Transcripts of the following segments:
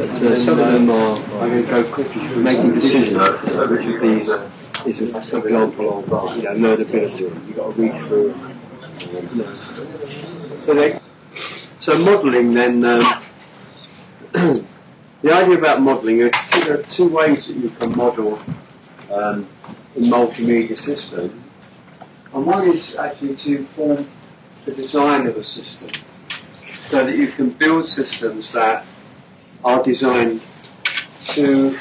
But uh, some of them are making decisions. notes. Which of these is an example of you know learnability? You've got to read through. So, they, so modelling then, um, the idea about modelling, there are two ways that you can model um, in multimedia system. And one is actually to form the design of a system so that you can build systems that are designed to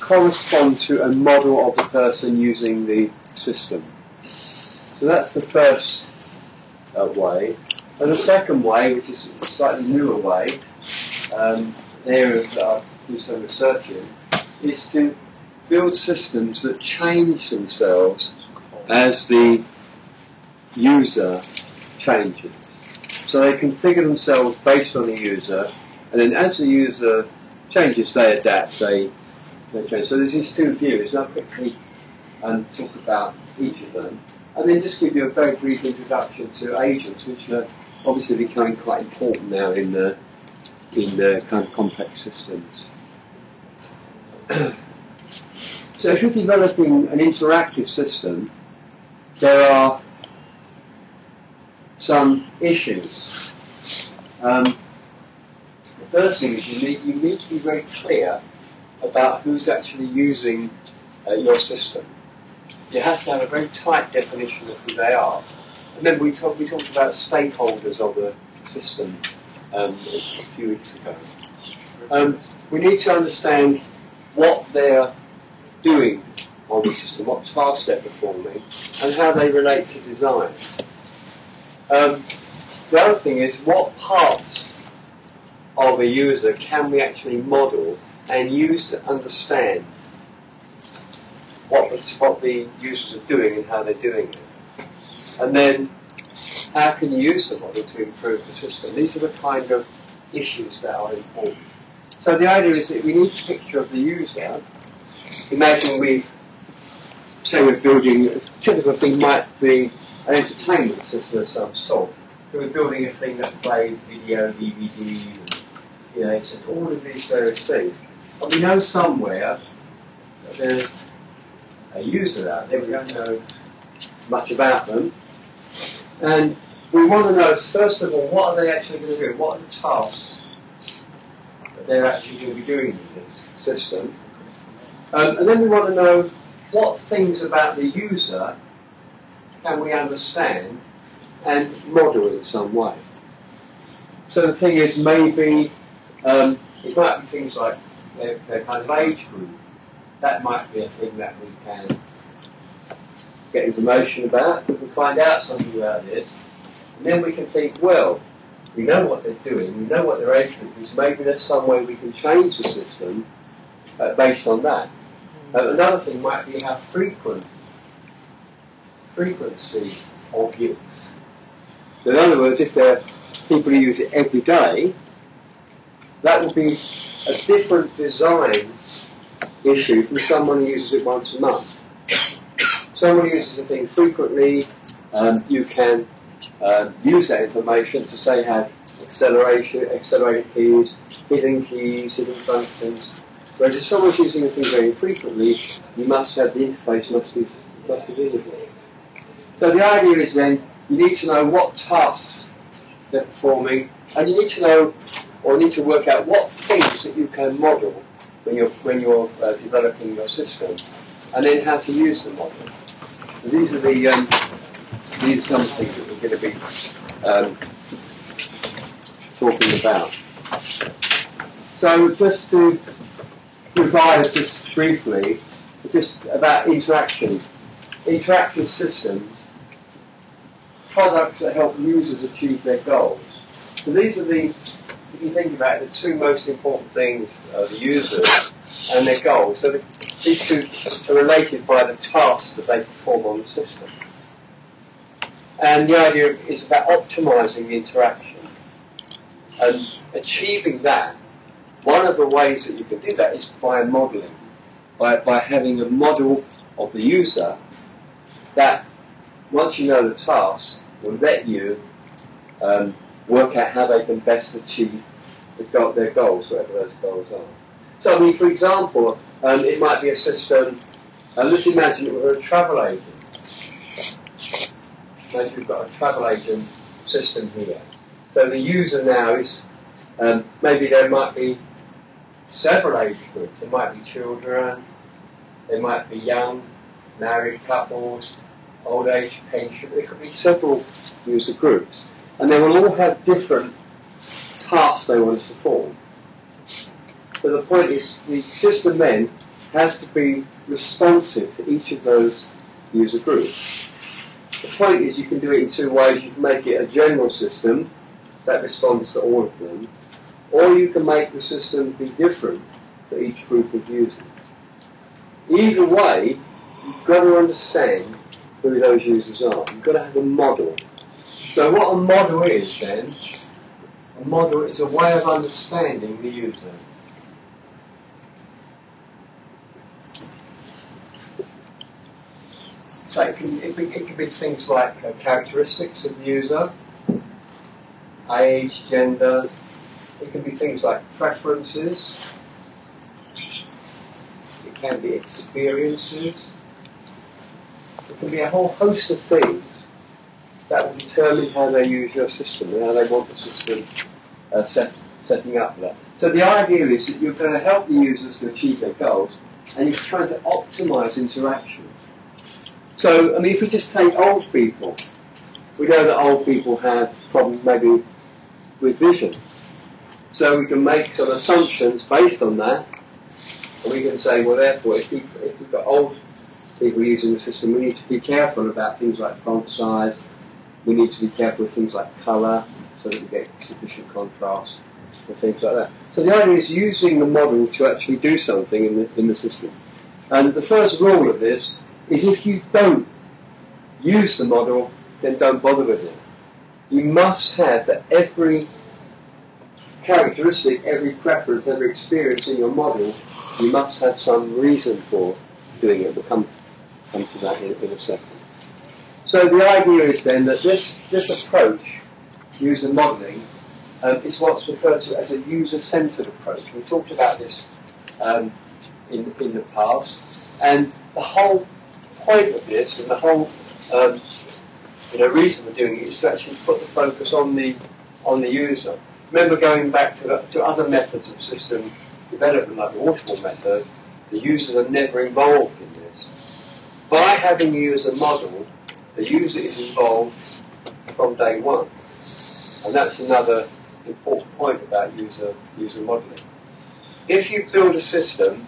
correspond to a model of the person using the system. So that's the first uh, way. And the second way, which is a slightly newer way, um, an area that I do some research in, is to build systems that change themselves as the user changes. So they configure themselves based on the user, and then as the user changes, they adapt, they, they change. So there's these two views, and I'll quickly um, talk about each of them, and then just give you a very brief introduction to agents, which are obviously becoming quite important now in the in the kind of complex systems. so if you're developing an interactive system, there are some issues. Um, first thing is you need, you need to be very clear about who's actually using uh, your system. You have to have a very tight definition of who they are. Remember, we, talk, we talked about stakeholders of the system um, a few weeks ago. Um, we need to understand what they're doing on the system, what tasks they're performing, and how they relate to design. Um, the other thing is what parts of a user can we actually model and use to understand what the, what the users are doing and how they're doing it. And then how can you use the model to improve the system? These are the kind of issues that are important. So the idea is that we need a picture of the user. Imagine we say we're building a typical thing might be an entertainment system of some sort. So we're building a thing that plays video, DVD, know, so all of these various things. But we know somewhere that there's a user out there, we don't know much about them. And we want to know, first of all, what are they actually going to do? What are the tasks that they're actually going to be doing in this system? Um, and then we want to know what things about the user can we understand and model in some way. So the thing is, maybe um, it might be things like their, their kind of age group. That might be a thing that we can get information about. We can find out something about this, and then we can think, well, we know what they're doing, we know what their age group is. Maybe there's some way we can change the system uh, based on that. Uh, another thing might be how frequent frequency of use. So in other words, if there are people who use it every day, that would be a different design issue from someone who uses it once a month. Someone who uses a thing frequently, um, you can um, use that information to say have acceleration, accelerated keys, hidden keys, hidden functions. Whereas if someone's using a thing very frequently, you must have the interface must be must be visible. So the idea is then you need to know what tasks they're performing, and you need to know or need to work out what things that you can model when you're when you're uh, developing your system, and then how to use the model. So these are the um, these are some things that we're going to be um, talking about. So just to revise just briefly, just about interaction, interactive systems, products that help users achieve their goals. So these are the, you think about it, the two most important things are the users and their goals. So the, these two are related by the tasks that they perform on the system. And the idea is about optimizing the interaction. And achieving that, one of the ways that you can do that is by modeling, by, by having a model of the user that, once you know the task, will let you um, work out how they can best achieve the goal, their goals, whatever those goals are. So, I mean, for example, um, it might be a system, uh, let's imagine it were a travel agent. Imagine we've got a travel agent system here. So the user now is, um, maybe there might be several age groups. There might be children, there might be young, married couples, old age pension. There could be several user groups. And they will all have different tasks they want to perform. But the point is, the system then has to be responsive to each of those user groups. The point is you can do it in two ways. You can make it a general system that responds to all of them, or you can make the system be different for each group of users. Either way, you've got to understand who those users are. You've got to have a model. So what a model is then, a model is a way of understanding the user. So it can, it, it can be things like uh, characteristics of the user, age, gender. It can be things like preferences. It can be experiences. It can be a whole host of things that will determine how they use your system and how they want the system uh, set, setting up for that. So the idea is that you're going to help the users to achieve their goals and you're trying to optimize interaction. So, I mean, if we just take old people, we know that old people have problems maybe with vision. So we can make some assumptions based on that, and we can say, well, therefore, if, we, if we've got old people using the system, we need to be careful about things like font size. We need to be careful with things like colour, so that we get sufficient contrast and things like that. So the idea is using the model to actually do something in the, in the system. And the first rule of this is if you don't use the model, then don't bother with it. You must have that every characteristic, every preference, every experience in your model, you must have some reason for doing it. We'll come, come to that in, in a second. So the idea is then that this, this approach, user modelling, um, is what's referred to as a user-centered approach. We talked about this um, in, in the past, and the whole point of this and the whole um, you know, reason for doing it is to actually put the focus on the on the user. Remember going back to, the, to other methods of system development, like the waterfall method, the users are never involved in this. By having you as a model, the user is involved from day one. And that's another important point about user user modeling. If you build a system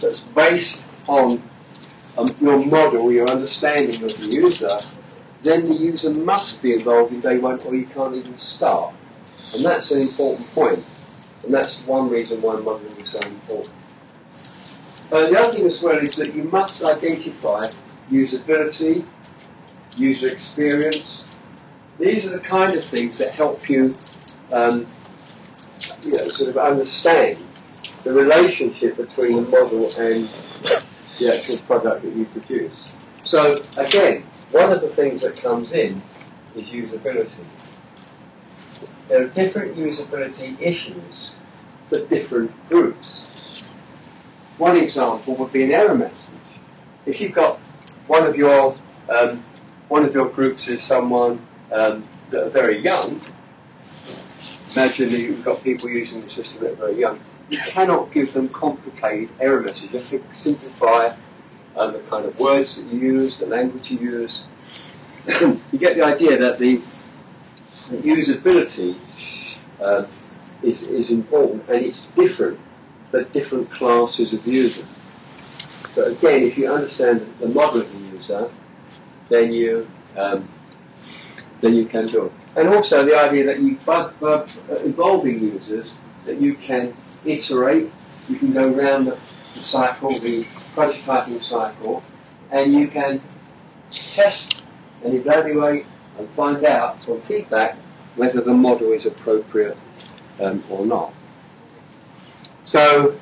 that's based on um, your model, your understanding of the user, then the user must be involved in day one or you can't even start. And that's an important point. And that's one reason why modelling is so important. The other thing as well is that you must identify usability, user experience. These are the kind of things that help you, um, you know, sort of understand the relationship between the model and the actual product that you produce. So again, one of the things that comes in is usability. There are different usability issues for different groups. One example would be an error message. If you've got one of your um, one of your groups is someone um, that are very young, imagine that you've got people using the system that are very young, you cannot give them complicated error messages. You have to simplify uh, the kind of words that you use, the language you use. you get the idea that the, the usability uh, is, is important and it's different for different classes of users. So again, if you understand the model of the user, then you um, then you can do it. And also the idea that you, by, by involving users, that you can iterate, you can go around the, the cycle, the prototyping cycle, and you can test and evaluate and find out from feedback whether the model is appropriate um, or not. So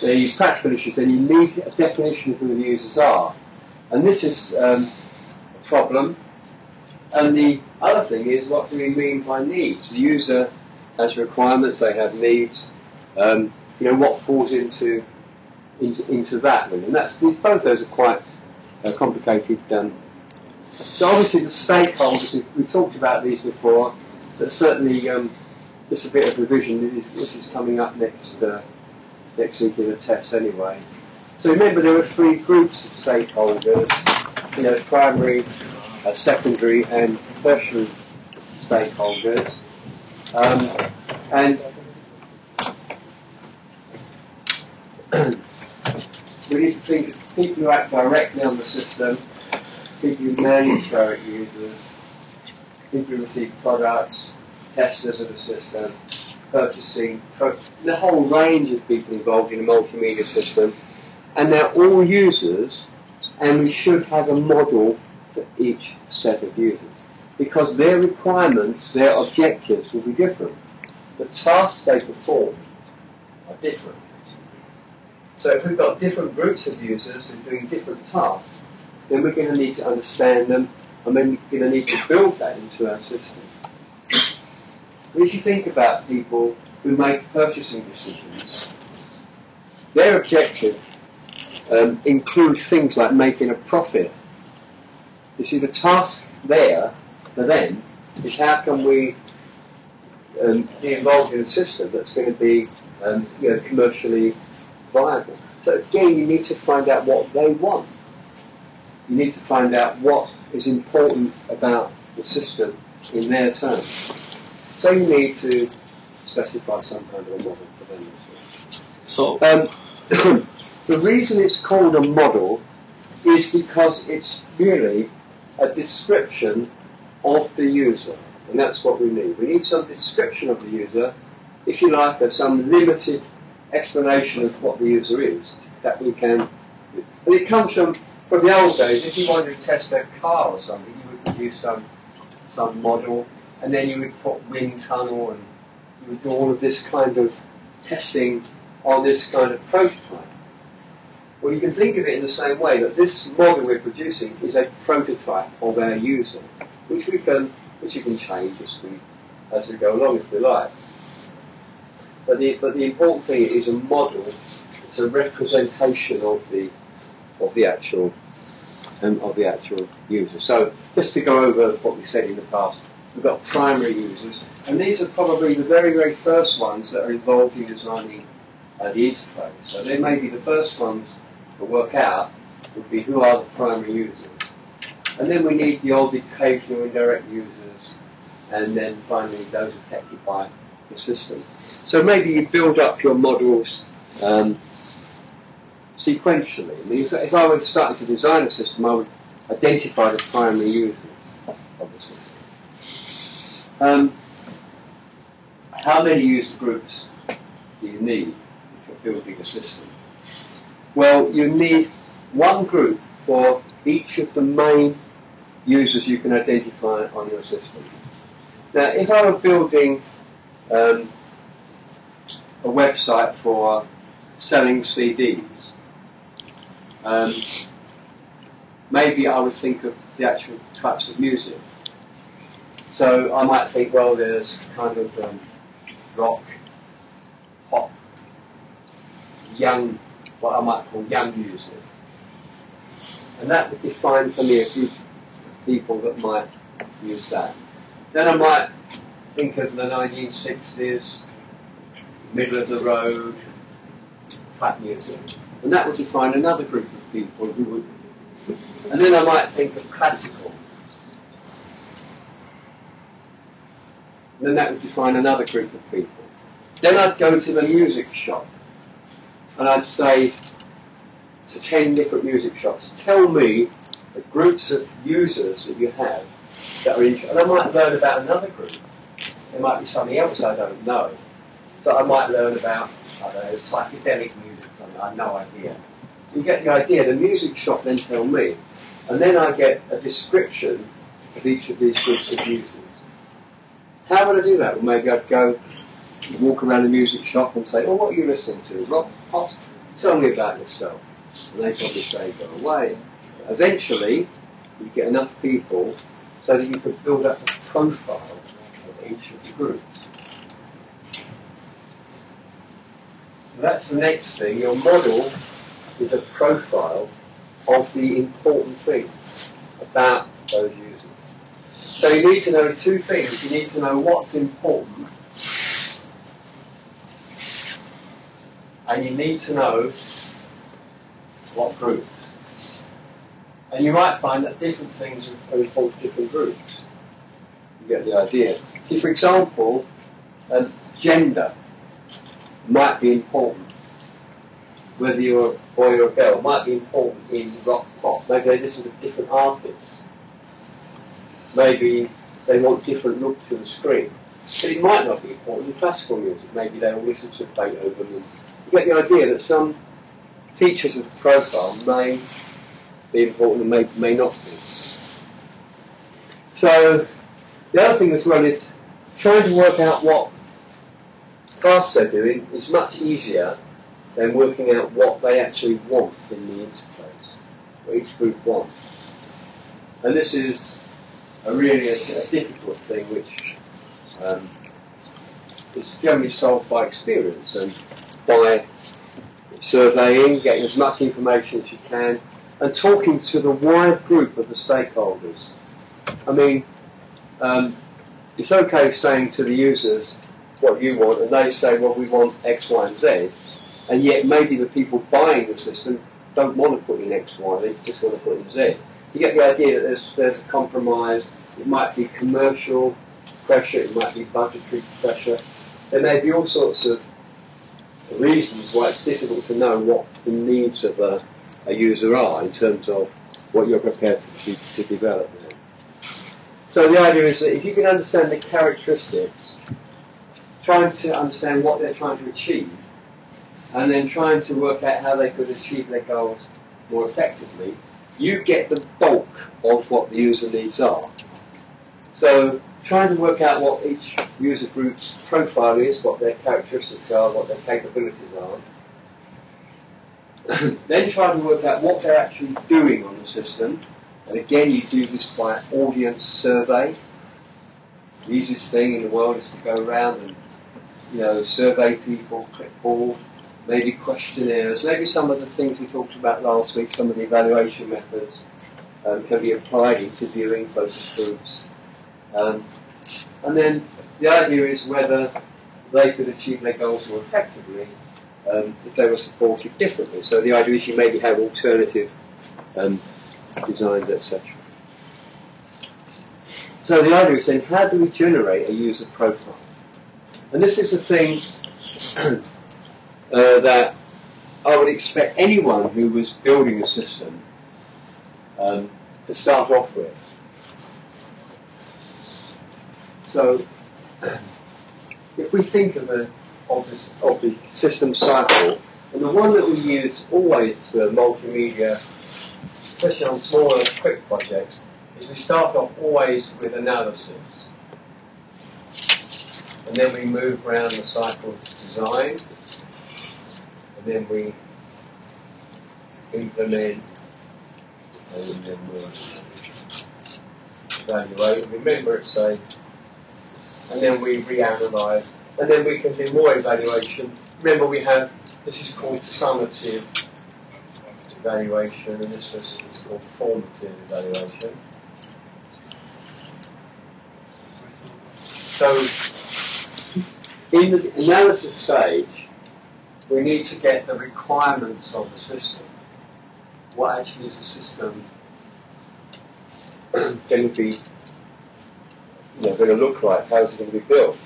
the practical issues, then you need a definition of who the users are. And this is um, a problem. And the other thing is, what do we mean by needs? The user has requirements, they have needs. Um, you know, what falls into into, into that, really. And that's, these, both those are quite uh, complicated. Um, so obviously the stakeholders, we've, we've, talked about these before, but certainly um, just a bit of revision, this, is coming up next uh, next week in a test anyway. So remember there are three groups of stakeholders, you know, primary, uh, secondary and tertiary stakeholders. Um, and we need to think people who act directly on the system, people who manage direct users, people who receive products, testers of the system, purchasing, the whole range of people involved in a multimedia system, and they're all users, and we should have a model each set of users. Because their requirements, their objectives will be different. The tasks they perform are different. So if we've got different groups of users and doing different tasks, then we're going to need to understand them, and then we're going to need to build that into our system. If you think about people who make purchasing decisions, their objective um, includes things like making a profit. You see, the task there for them is how can we um, be involved in a system that's going to be um, you know, commercially viable. So again, you need to find out what they want. You need to find out what is important about the system in their terms. So you need to specify some kind of a model for them as well. So, um, the reason it's called a model is because it's really a description of the user, and that's what we need. We need some description of the user, if you like, or some limited explanation of what the user is that we can. And it comes from from the old days. If you wanted to test a car or something, you would produce some some model, and then you would put wind tunnel, and you would do all of this kind of testing on this kind of prototype. Well, you can think of it in the same way that this model we're producing is a prototype of our user, which we can, which you can change as we as we go along if we like. But the, but the important thing is a model, it's a representation of the, of the actual, um, of the actual user. So just to go over what we said in the past, we've got primary users, and these are probably the very, very first ones that are involved in designing uh, the interface. So they may be the first ones to work out would be who are the primary users. And then we need the old occasional indirect users, and then finally those affected by the system. So maybe you build up your models um, sequentially. I mean, if, if, I were starting to design a system, I would identify the primary users of the system. Um, how many user groups do you need if you're building a system? Well, you need one group for each of the main users you can identify on your system. Now, if I were building um, a website for selling CDs. Um, maybe I would think of the actual types of music. So I might think, well, there's kind of um, rock, pop, young, what I might call young music. And that would define for me a group of people that might use that. Then I might think of the 1960s, middle of the road, type music. And that would define another group of people who would. And then I might think of classical. And then that would define another group of people. Then I'd go to the music shop and I'd say to 10 different music shops, tell me the groups of users that you have that are interested. And I might learn about another group. There might be something else I don't know. So I might learn about, I don't know, psychedelic music, I have no idea. You get the idea. The music shop then tell me, and then I get a description of each of these groups of users. How would I do that? Well, maybe I'd go walk around the music shop and say, "Oh, what are you listening to? Rock, pop? Tell me about yourself." And they probably say, "Go away." Eventually, you get enough people so that you can build up a profile of each of the groups. So that's the next thing. Your model is a profile of the important things about those users. So you need to know two things. You need to know what's important, and you need to know what groups. And you might find that different things are important to different groups. You get the idea. See, for example, gender might be important. Whether you're a boy or a girl might be important in rock pop. Maybe they listen to different artists. Maybe they want different look to the screen. But it might not be important in classical music. Maybe they will listen to Beethoven. And get the idea that some features of the profile may be important and may, may not be. So the other thing as well is trying to work out what tasks they're doing is much easier than working out what they actually want in the interface, what each group wants. And this is a really a, a difficult thing which um, is generally solved by experience and by surveying, getting as much information as you can, and talking to the wide group of the stakeholders. I mean, um, it's okay saying to the users what you want, and they say, well, we want X, Y, and Z, and yet maybe the people buying the system don't want to put in X, Y, they just want to put in Z. You get the idea that there's, there's a compromise. It might be commercial pressure, it might be budgetary pressure. There may be all sorts of reasons why it's difficult to know what the needs of a, a user are in terms of what you're prepared to, to develop. So the idea is that if you can understand the characteristics, trying to understand what they're trying to achieve, and then trying to work out how they could achieve their goals more effectively, you get the bulk of what the user needs are. So trying to work out what each user group's profile is, what their characteristics are, what their capabilities are. then try to work out what they're actually doing on the system. And again, you do this by audience survey. The easiest thing in the world is to go around and, you know, survey people, clipboard, maybe questionnaires, maybe some of the things we talked about last week, some of the evaluation methods um, can be applied interviewing focus groups. Um, and then the idea is whether they could achieve their goals more effectively um, if they were supported differently. So the idea is you maybe have alternative um, designs, etc. So the idea is then how do we generate a user profile? And this is a thing uh, that I would expect anyone who was building a system um, to start off with. So, if we think of the, of, this, of the system cycle, and the one that we use always for multimedia, especially on smaller, quick projects, is we start off always with analysis. And then we move around the cycle to design, and then we implement, and then we'll evaluate. Remember, it's a and then we reanalyze, and then we can do more evaluation. Remember, we have this is called summative evaluation, and this is, is called formative evaluation. So, in the analysis stage, we need to get the requirements of the system. What actually is the system going to be you know, going to look like? How's it going to be built?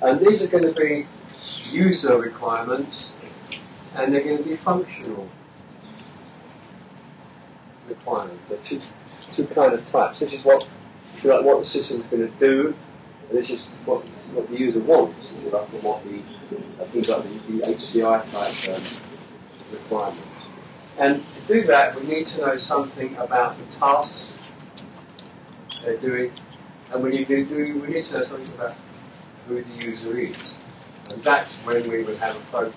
And these are going to be user requirements, and they're going to be functional requirements. They're two, two kind of types. This is what, like, what the system is going to do, and this is what, what the user wants, like, and what the things like the, the HCI type um, requirements. And to do that, we need to know something about the tasks they're doing and we need, to, we need to know something about who the user is. And that's when we would have a profile.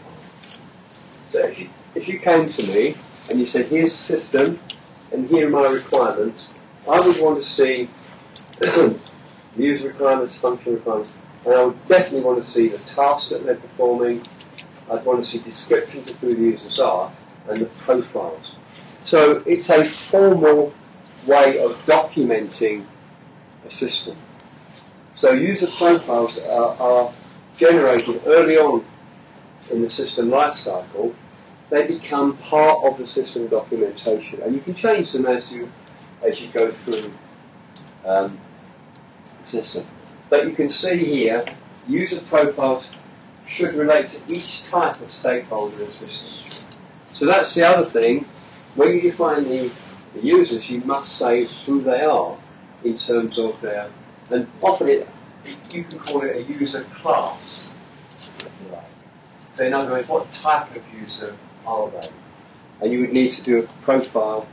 So if you, if you came to me and you said, here's the system, and here are my requirements, I would want to see user requirements, function requirements, and I would definitely want to see the tasks that they're performing, I'd want to see descriptions of who the users are and the profiles. So it's a formal way of documenting a system. So user profiles are, are generated early on in the system lifecycle. They become part of the system documentation, and you can change them as you as you go through um, the system. But you can see here, user profiles should relate to each type of stakeholder in the system. So that's the other thing. When you define the, the users, you must say who they are in terms of their, and often it, you can call it a user class. So in other words, what type of user are they? And you would need to do a profile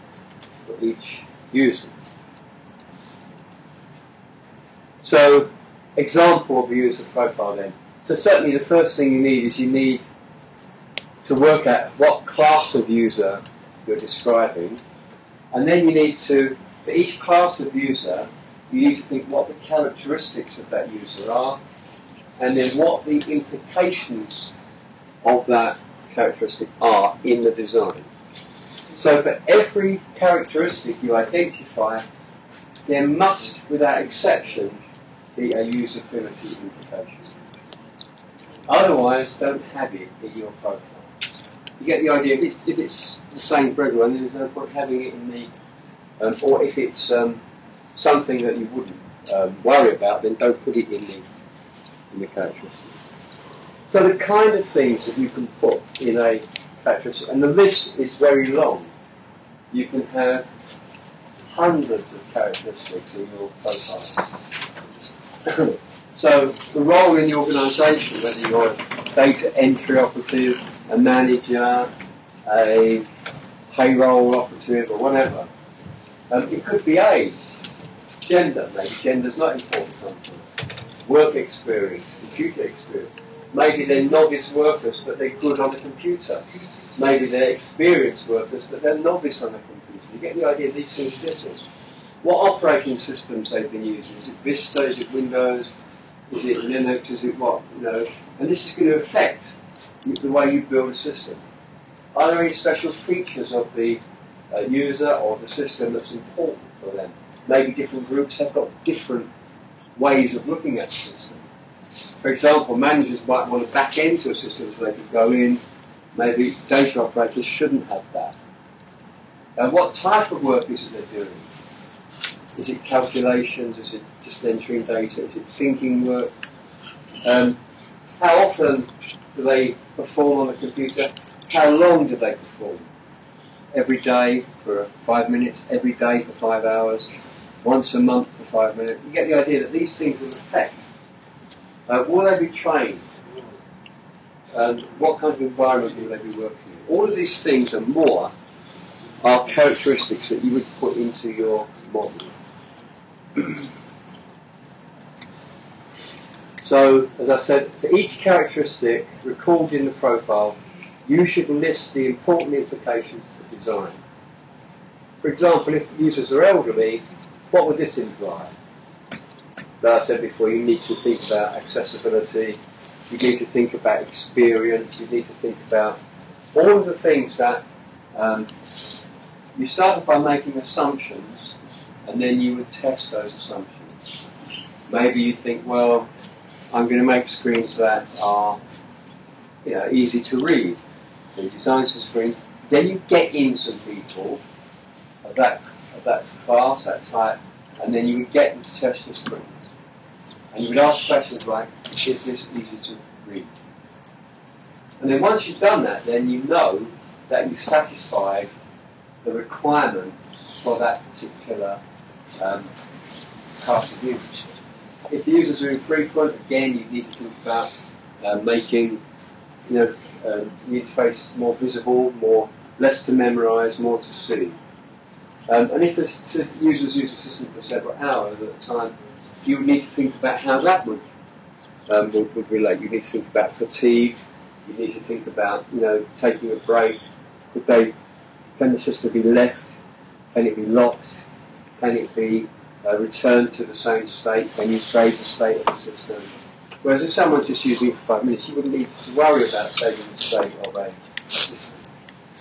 for each user. So, example of a user profile then. So certainly the first thing you need is you need to work out what class of user you're describing, and then you need to, for each class of user, you need to think what the characteristics of that user are, and then what the implications of that characteristic are in the design. So for every characteristic you identify, there must, without exception, be a usability implication. Otherwise, don't have it in your profile. You get the idea, if it's, if it's the same for everyone, there's no point having it in the, um, or if it's um, something that you wouldn't um, worry about, then don't put it in the, in the characteristic. So the kind of things that you can put in a characteristic, and the list is very long. You can have hundreds of characteristics in your profile. So the role in the organisation, whether you're a data entry operative, a manager, a payroll operative, or whatever, um, it could be age, gender. Maybe gender's not important sometimes. Work experience, computer experience. Maybe they're novice workers, but they're good on the computer. Maybe they're experienced workers, but they're novice on the computer. You get the idea these things differ. What operating systems they've been using? Is it Vista? Is it Windows? Is it Linux? Is it what? You know, and this is going to affect the way you build a system. Are there any special features of the uh, user or the system that's important for them? Maybe different groups have got different ways of looking at the system. For example, managers might want to back into a system so they can go in. Maybe data operators shouldn't have that. And what type of work is it they're doing? Is it calculations? Is it just entering data? Is it thinking work? Um, how often do they perform on the computer? How long do they perform? Every day for five minutes, every day for five hours, once a month for five minutes. You get the idea that these things will affect. Uh, will they be trained? And what kind of environment will they be working in? All of these things and more are characteristics that you would put into your model. so, as I said, for each characteristic recorded in the profile, you should list the important implications design. For example, if users are elderly, what would this imply? As I said before, you need to think about accessibility, you need to think about experience, you need to think about all of the things that um, you start by making assumptions and then you would test those assumptions. Maybe you think, well, I'm going to make screens that are you know, easy to read. So you design some screens. Then you get in some people of that, of that class, that type, and then you would get them to test the screens. And you would ask questions like, is this easy to read? And then once you've done that, then you know that you've satisfied the requirement for that particular um, cost of usage. If the users are infrequent, again, you need to think about uh, making you know, uh, the interface more visible, more less to memorize, more to see. Um, and if the users use the system for several hours at a time, you would need to think about how that would, um, would, would relate. You need to think about fatigue. You need to think about, you know, taking a break. Could they, can the system be left? Can it be locked? Can it be uh, returned to the same state? Can you save the state of the system? Whereas if someone's just using it for five minutes, you wouldn't need to worry about saving the state of a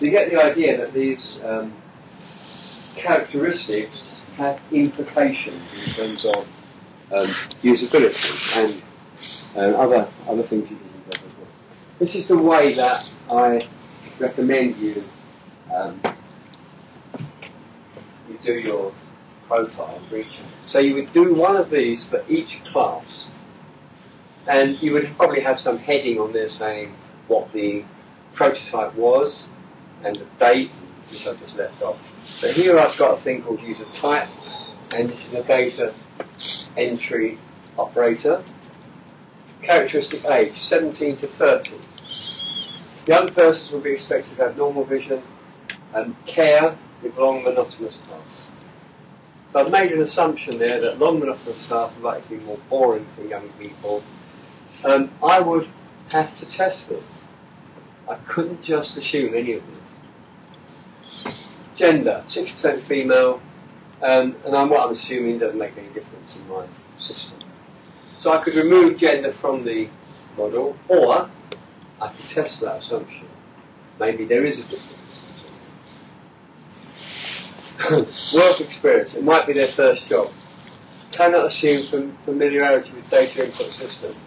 you get the idea that these um, characteristics have implications in terms of um, usability and, and other other things you can as well. This is the way that I recommend you um, you do your profile reaching. So you would do one of these for each class, and you would probably have some heading on there saying what the prototype was and the date, which I've just left off. But here I've got a thing called user type, and this is a data entry operator. Characteristic age, 17 to 30. Young persons will be expected to have normal vision and care with long monotonous tasks. So I've made an assumption there that long monotonous tasks are likely to be more boring for young people. Um, I would have to test this. I couldn't just assume any of this. Gender, 60% female, um, and I'm, what I'm assuming doesn't make any difference in my system. So I could remove gender from the model, or I could test that assumption. Maybe there is a difference. Work experience, it might be their first job. Cannot assume from familiarity with data input systems.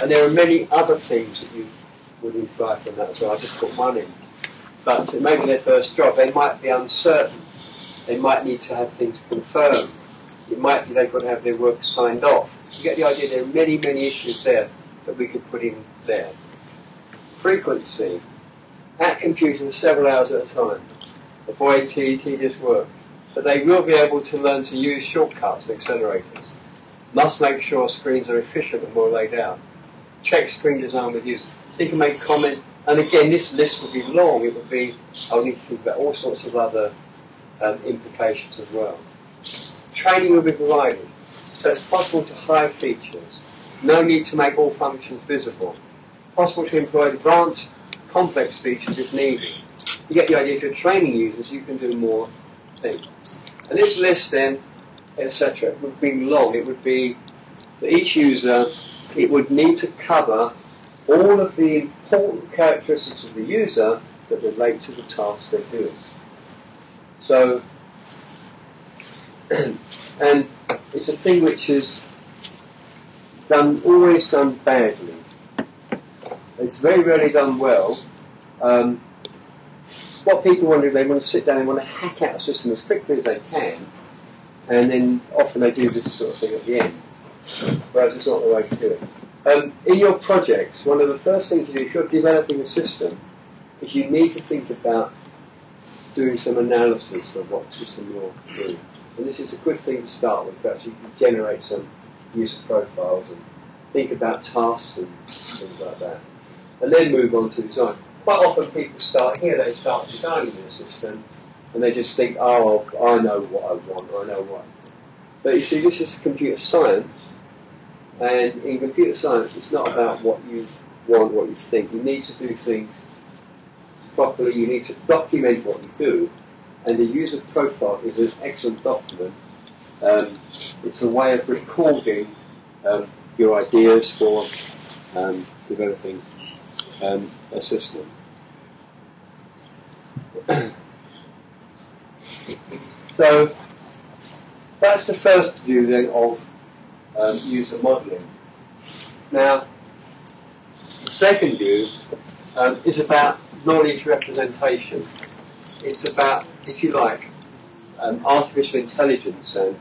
And there are many other things that you would imply from that well. I just put one in. But it may be their first job. They might be uncertain. They might need to have things confirmed. It might be they've got to have their work signed off. You get the idea there are many, many issues there that we could put in there. Frequency. At computers several hours at a time avoid tedious work, but they will be able to learn to use shortcuts and accelerators. Must make sure screens are efficient and well laid out. Check screen design with users. So you can make comments, and again, this list would be long. It would be, I need to think about all sorts of other um, implications as well. Training will be provided, so it's possible to hide features. No need to make all functions visible. Possible to employ advanced, complex features if needed you get the idea if you're training users, you can do more things. And this list then, etc., would be long. It would be, for each user, it would need to cover all of the important characteristics of the user that relate to the task they're doing. So, and it's a thing which is done, always done badly. It's very rarely done well. Um, what people want to do, they want to sit down and want to hack out a system as quickly as they can, and then often they do this sort of thing at the end. Whereas it's not the way to do it. Um, in your projects, one of the first things you do if you're developing a system is you need to think about doing some analysis of what system you're doing. And this is a good thing to start with, perhaps you can generate some user profiles and think about tasks and things like that. And then move on to design quite often people start here, they start designing their system, and they just think, oh, I know what I want, or I know what. But you see, this is computer science, and in computer science, it's not about what you want, what you think. You need to do things properly, you need to document what you do, and the user profile is an excellent document. Um, it's a way of recording um, your ideas for um, developing um, a system. so that's the first view then of um, user modelling. Now, the second view um, is about knowledge representation. It's about, if you like, um, artificial intelligence and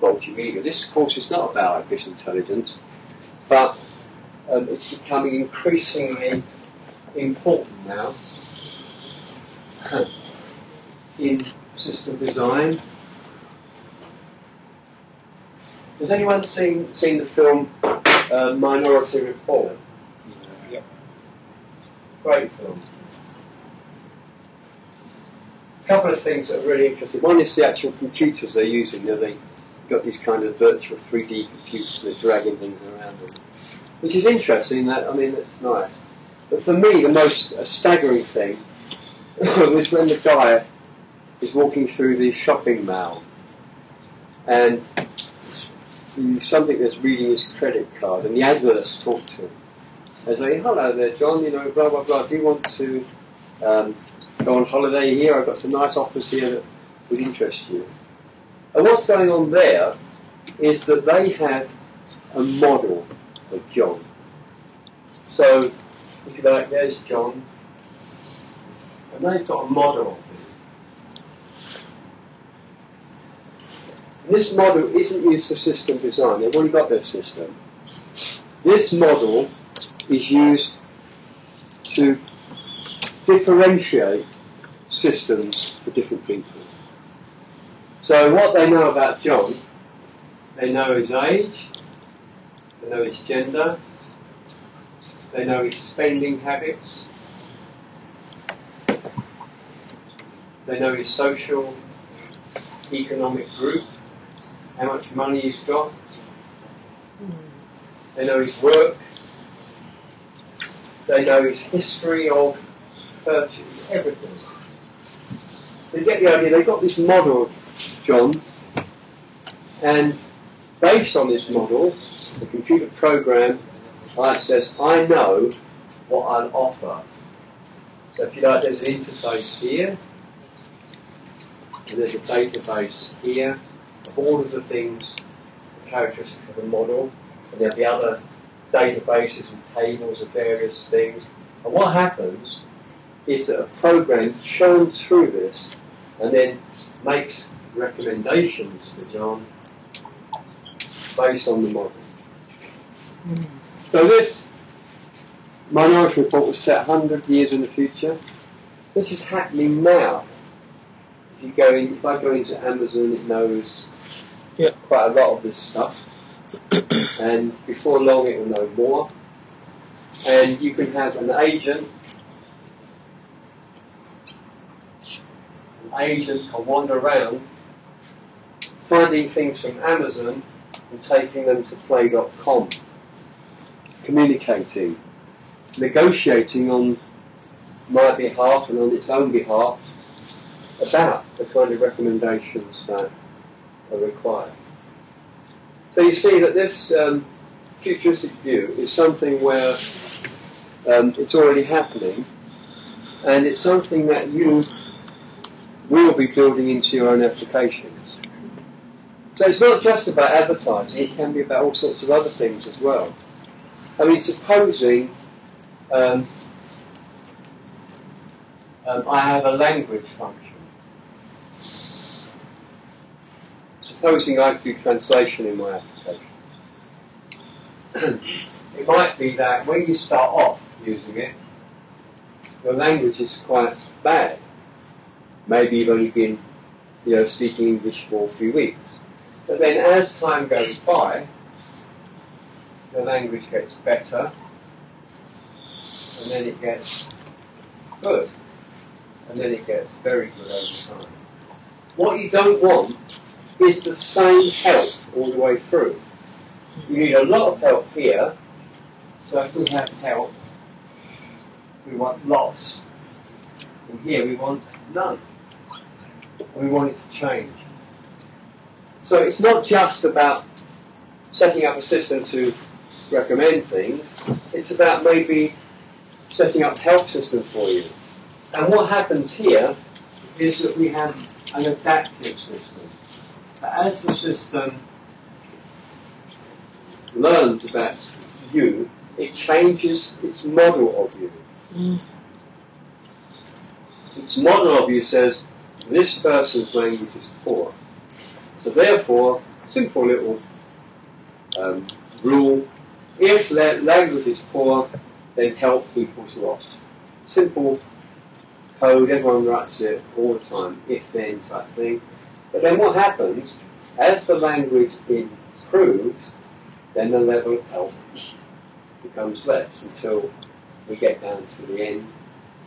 multimedia. This, course, is not about artificial intelligence, but um, it's becoming increasingly important now in system design. Has anyone seen seen the film uh, Minority Report? Yeah. Great film. A couple of things that are really interesting. One is the actual computers they're using. You know, they got these kind of virtual 3D computers. They're dragging things around them which is interesting. That I mean, it's nice. But for me, the most staggering thing was when the guy is walking through the shopping mall, and something that's reading his credit card, and the adverts talk to him. They say, hello there, John, you know, blah, blah, blah, do you want to um, go on holiday here? I've got some nice offers here that would interest you. And what's going on there is that they have a model of John. So, if you like, there's John, and they've got a model of him. And this model isn't used for system design, they've already got their system. This model is used to differentiate systems for different people. So what they know about John, they know his age, they know his gender, they know his spending habits, they know his social, economic group, how much money he's got, they know his work, they know his history of purchase, everything. They get the idea, they've got this model of John, and based on this model, the computer program says, I know what I'll offer. So if you like, there's an interface here, and there's a database here of all of the things, the characteristics of the model, and there'll be other databases and tables of various things. And what happens is that a program churns through this and then makes recommendations to John based on the model. So this minority report was set 100 years in the future. This is happening now. If you go in, if I go into Amazon, it knows Yeah. quite a lot of this stuff, and before long it will know more. And you can have an agent. An agent can wander around, finding things from Amazon and taking them to play.com communicating, negotiating on my behalf and on its own behalf about the kind of recommendations that are required. So you see that this um, futuristic view is something where um, it's already happening and it's something that you will be building into your own applications. So it's not just about advertising, it can be about all sorts of other things as well. I mean, supposing um, um, I have a language function. Supposing I do translation in my application. it might be that when you start off using it, your language is quite bad. Maybe you've only been, you know, speaking English for a few weeks. But then as time goes by, the language gets better, and then it gets good, and then it gets very good over time. What you don't want is the same help all the way through. You need a lot of help here, so if we have help, we want lots. And here we want none. We want it to change. So it's not just about setting up a system to recommend things, it's about maybe setting up a help systems for you. And what happens here is that we have an adaptive system. As the system learns about you, it changes its model of you. Mm. Its model of you says, this person's language is poor. So therefore, simple little um, rule, if la- language is poor, then help people's loss. Simple code, everyone writes it all the time, if then type thing. But then what happens, as the language improves, then the level of help becomes less until we get down to the end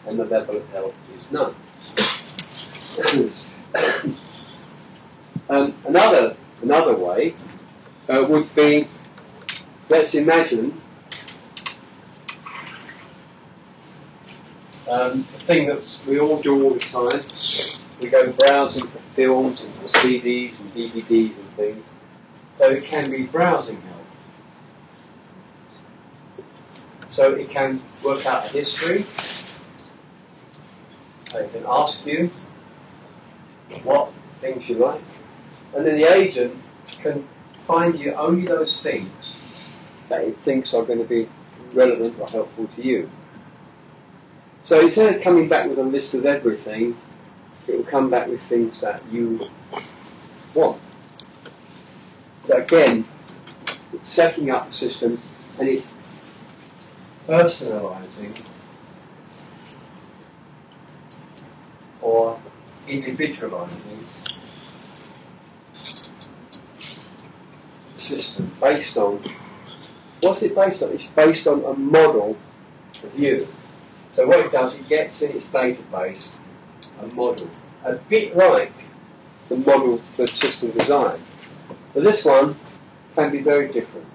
and the level of help is none. um, another another way uh, would be, let's imagine um, a thing that we all do all the time. We go browsing for films and for CDs and DVDs and things, So it can be browsing help. So it can work out a history. So it can ask you what things you like. And then the agent can find you only those things that it thinks are going to be relevant or helpful to you. So instead of coming back with a list of everything, it will come back with things that you want. So again, it's setting up the system and it's personalizing or individualizing the system based on what's it based on? It's based on a model of you. So what it does, it gets in its database a model, a bit like the model the system designed. But this one can be very different.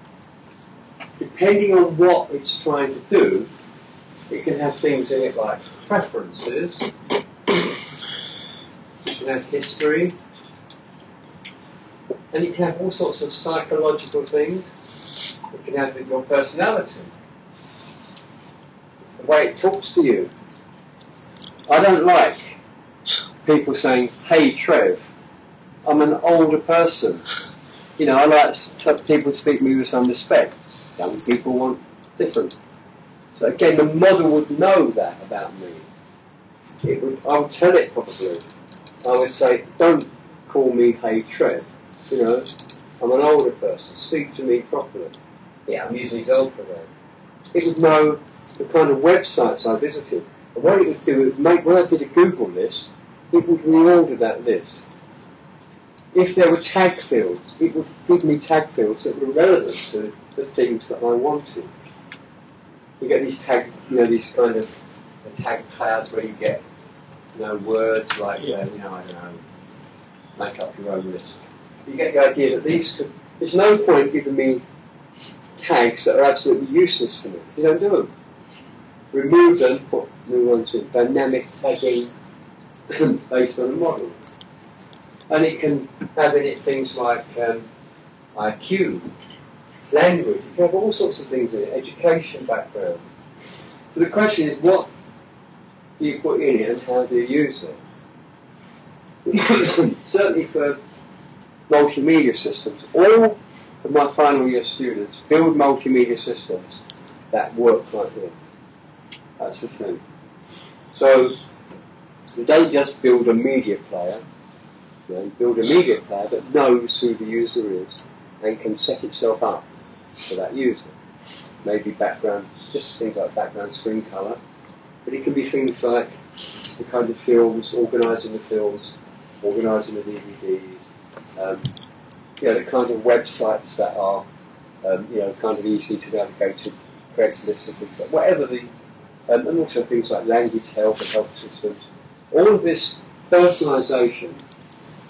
Depending on what it's trying to do, it can have things in it like preferences, it can have history, and it can have all sorts of psychological things. It can have your personality, the way it talks to you. I don't like people saying, hey Trev, I'm an older person you know, I like people to speak to me with some respect. Young people want different. So again, the model would know that about me. It would, I would tell it probably. I would say, don't call me Hey Trev. You know, I'm an older person. Speak to me properly. Yeah, I'm using example there. It would know the kind of websites I visited. And what it would do is make, when I did a Google list, it would reorder that list if there were tag fields, it would give me tag fields that were relevant to the things that I wanted. You get these tag, you know, these kind of tag clouds where you get, you know, words like, yeah. Uh, you know, I don't know, make up your own list. You get the idea that these could, there's no point giving me tags that are absolutely useless to me. You don't do them. Remove them, put new ones in. Dynamic tagging based on a model and it can have in it things like um, IQ, language, you can have all sorts of things in it, education background. So the question is, what do you put in it and how do you use it? Certainly for multimedia systems, all of my final year students build multimedia systems that work like this. That's the thing. So they just build a media player, you know, build a media player that knows who the user is and can set itself up for that user. Maybe background, just things like background screen colour, but it can be things like the kind of films, organising the films, organising the DVDs, um, you know, the kind of websites that are, um, you know, kind of easy to navigate to, Craigslist and things like whatever the, um, and also things like language help and health systems. All of this personalisation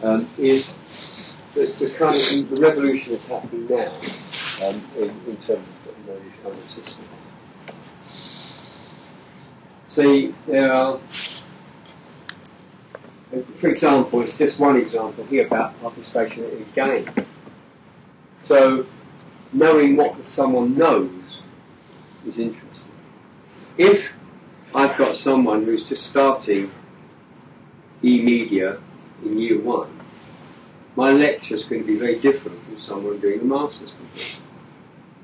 um, is the, the, kind of the revolution that's happening now um, in, in, terms of you know, these kind of systems. See, there are, for example, it's just one example here about participation in a game. So, knowing what someone knows is interesting. If I've got someone who's just starting e-media in year one, my lecture is going to be very different from someone doing a master's degree.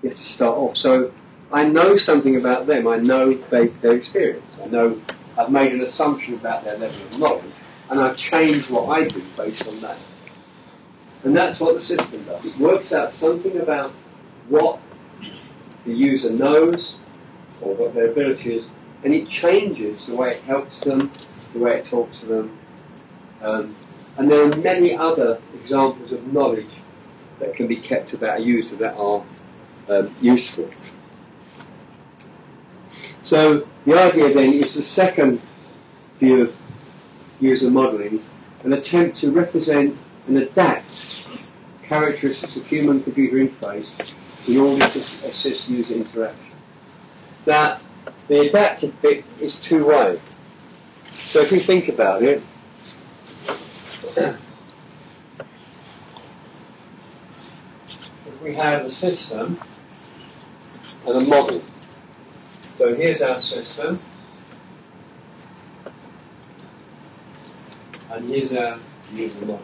You have to start off. So I know something about them. I know they, their experience. I know I've made an assumption about their level of knowledge, and I've changed what I do based on that. And that's what the system does. It works out something about what the user knows or what their ability is, and it changes the way it helps them, the way it talks to them, um, and there are many other examples of knowledge that can be kept about a user that are um, useful. So the idea then is the second view of user modelling, an attempt to represent and adapt characteristics of human-computer interface in order to assist user interaction. That the adaptive bit is two-way. So if you think about it, we have a system and a model. So here's our system. And here's our user model.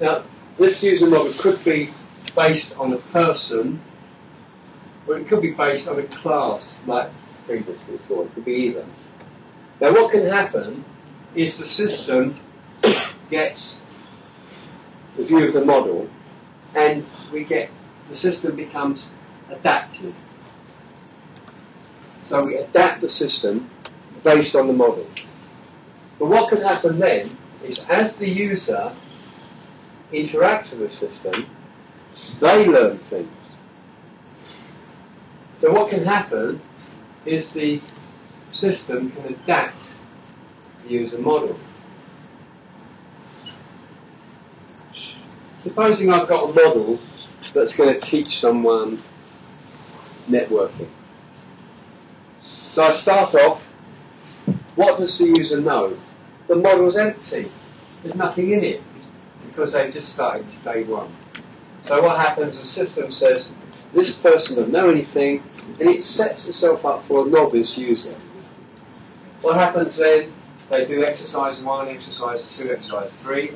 Now, this user model could be based on a person, or it could be based on a class, like previously thought. It could be either. Now, what can happen is the system gets the view of the model, and we get the system becomes adaptive. So we adapt the system based on the model. But what can happen then is as the user interacts with the system, they learn things. So what can happen is the system can adapt the user model. Supposing I've got a model that's going to teach someone networking. So I start off, what does the user know? The model's empty. There's nothing in it because they've just started, it's day one. So what happens, the system says, this person doesn't know anything, and it sets itself up for a novice user. What happens then? They do exercise one, exercise two, exercise three.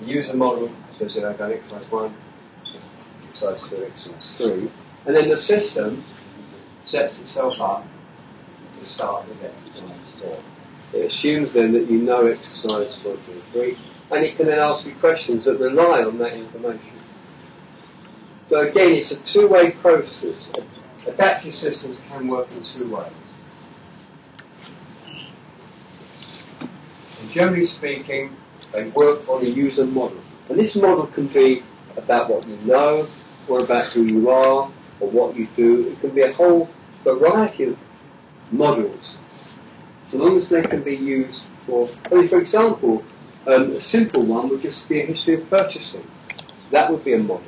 The user model says that I've done exercise one, exercise two, exercise three. And then the system sets itself up to start with exercise four. It assumes then that you know exercise one, two, three, and it can then ask you questions that rely on that information. So again, it's a two-way process. Adaptive systems can work in two ways. Generally speaking, they work on a user model. And this model can be about what you know, or about who you are, or what you do. It can be a whole variety of models, so long as they can be used for, I mean, for example, um, a simple one would just be a history of purchasing. That would be a model.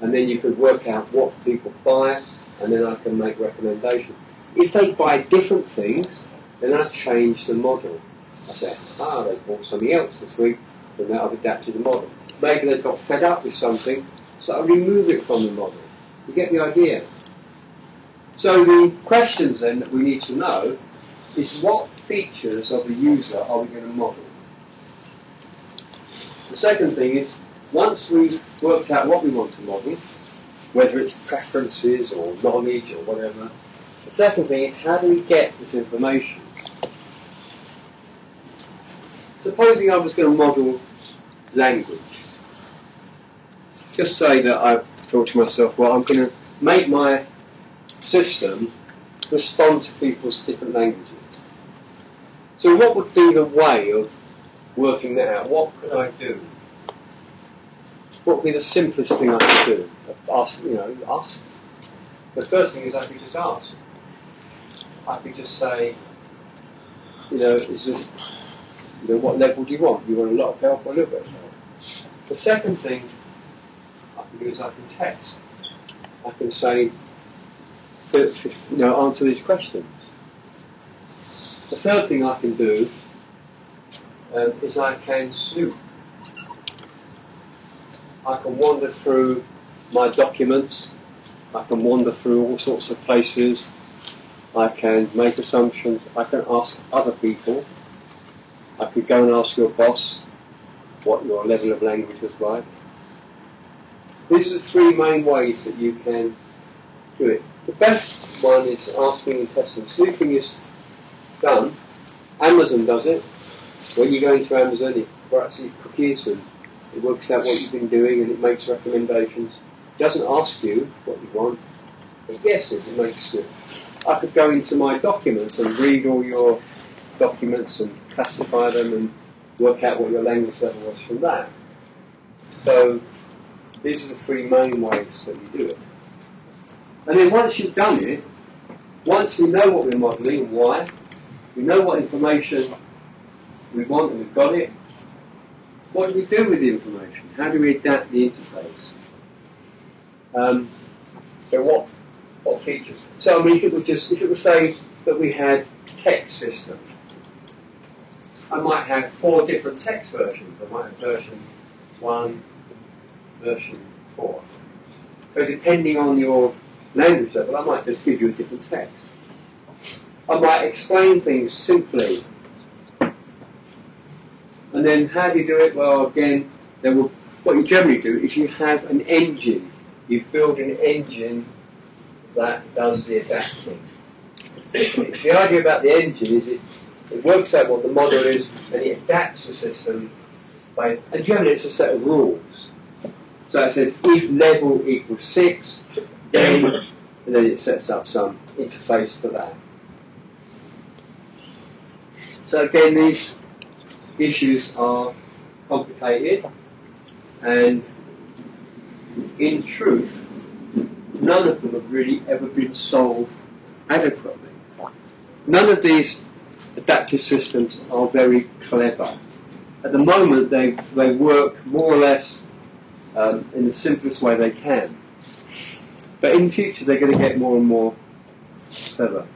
And then you could work out what people buy, and then I can make recommendations. If they buy different things, then I change the model. I say, ah, they bought something else this week, and now I've adapted the model. Maybe they've got fed up with something, so I remove it from the model. You get the idea? So the questions then that we need to know is what features of the user are we going to model? The second thing is, once we've worked out what we want to model, whether it's preferences or knowledge or whatever, the second thing is how do we get this information? Supposing I was going to model language. Just say that I've thought to myself, well, I'm going to make my system respond to people's different languages. So what would be the way of working that out? What could I do? What would be the simplest thing I could do? Ask, you know, ask. The first thing is I could just ask. I could just say, you know, is this, you know, what level do you want? Do you want a lot of help or a little bit of help? The second thing I can do is I can test. I can say, you know, answer these questions. The third thing I can do um, is I can snoop. I can wander through my documents. I can wander through all sorts of places. I can make assumptions. I can ask other people. I could go and ask your boss what your level of language was like. These are the three main ways that you can do it. The best one is asking and testing. Snooping is done. Amazon does it. When you go into Amazon, it your cookies and it works out what you've been doing and it makes recommendations. It doesn't ask you what you want. It guesses. It makes it. I could go into my documents and read all your documents and classify them and work out what your language level was from that. So these are the three main ways that you do it. And then once you've done it, once we know what we're modelling and why, we know what information we want and we've got it, what do we do with the information? How do we adapt the interface? Um, so what what features? So I mean, if it would just if it would say that we had text system, I might have four different text versions. I might have version 1, version 4. So depending on your language level, I might just give you a different text. I might explain things simply. And then how do you do it? Well, again, there will, what you generally do is you have an engine. You build an engine that does the adapting. the idea about the engine is it, it works out what the model is and it adapts the system by, and generally it's a set of rules. So it says if level equals 6, then, and then it sets up some interface for that. So again, these issues are complicated, and in truth, none of them have really ever been solved adequately. None of these adaptive systems are very clever. At the moment, they, they work more or less um, in the simplest way they can. But in future, they're going to get more and more clever.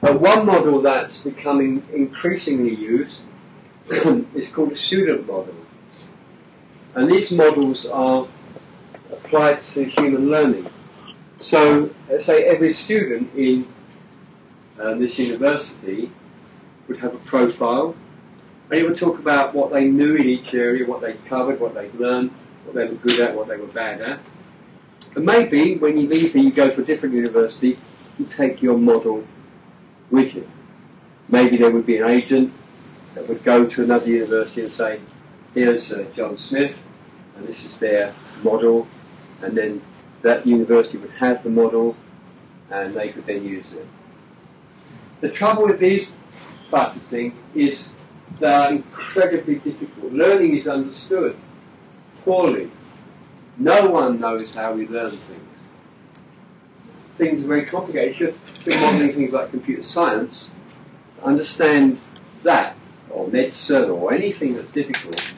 But one model that's becoming increasingly used is called a student model. And these models are applied to human learning. So, say every student in uh, this university would have a profile, it would talk about what they knew in each area, what they covered, what they'd learned, what they were good at, what they were bad at. And maybe when you leave and you go to a different university, you take your model with you. Maybe there would be an agent that would go to another university and say, here's uh, John Smith, and this is their model, and then that university would have the model, and they could then use it. The trouble with these types of things is they are incredibly difficult. Learning is understood poorly. No one knows how we learn things. Things are very complicated. You should be modeling things like computer science. Understand that, or medicine, or anything that's difficult.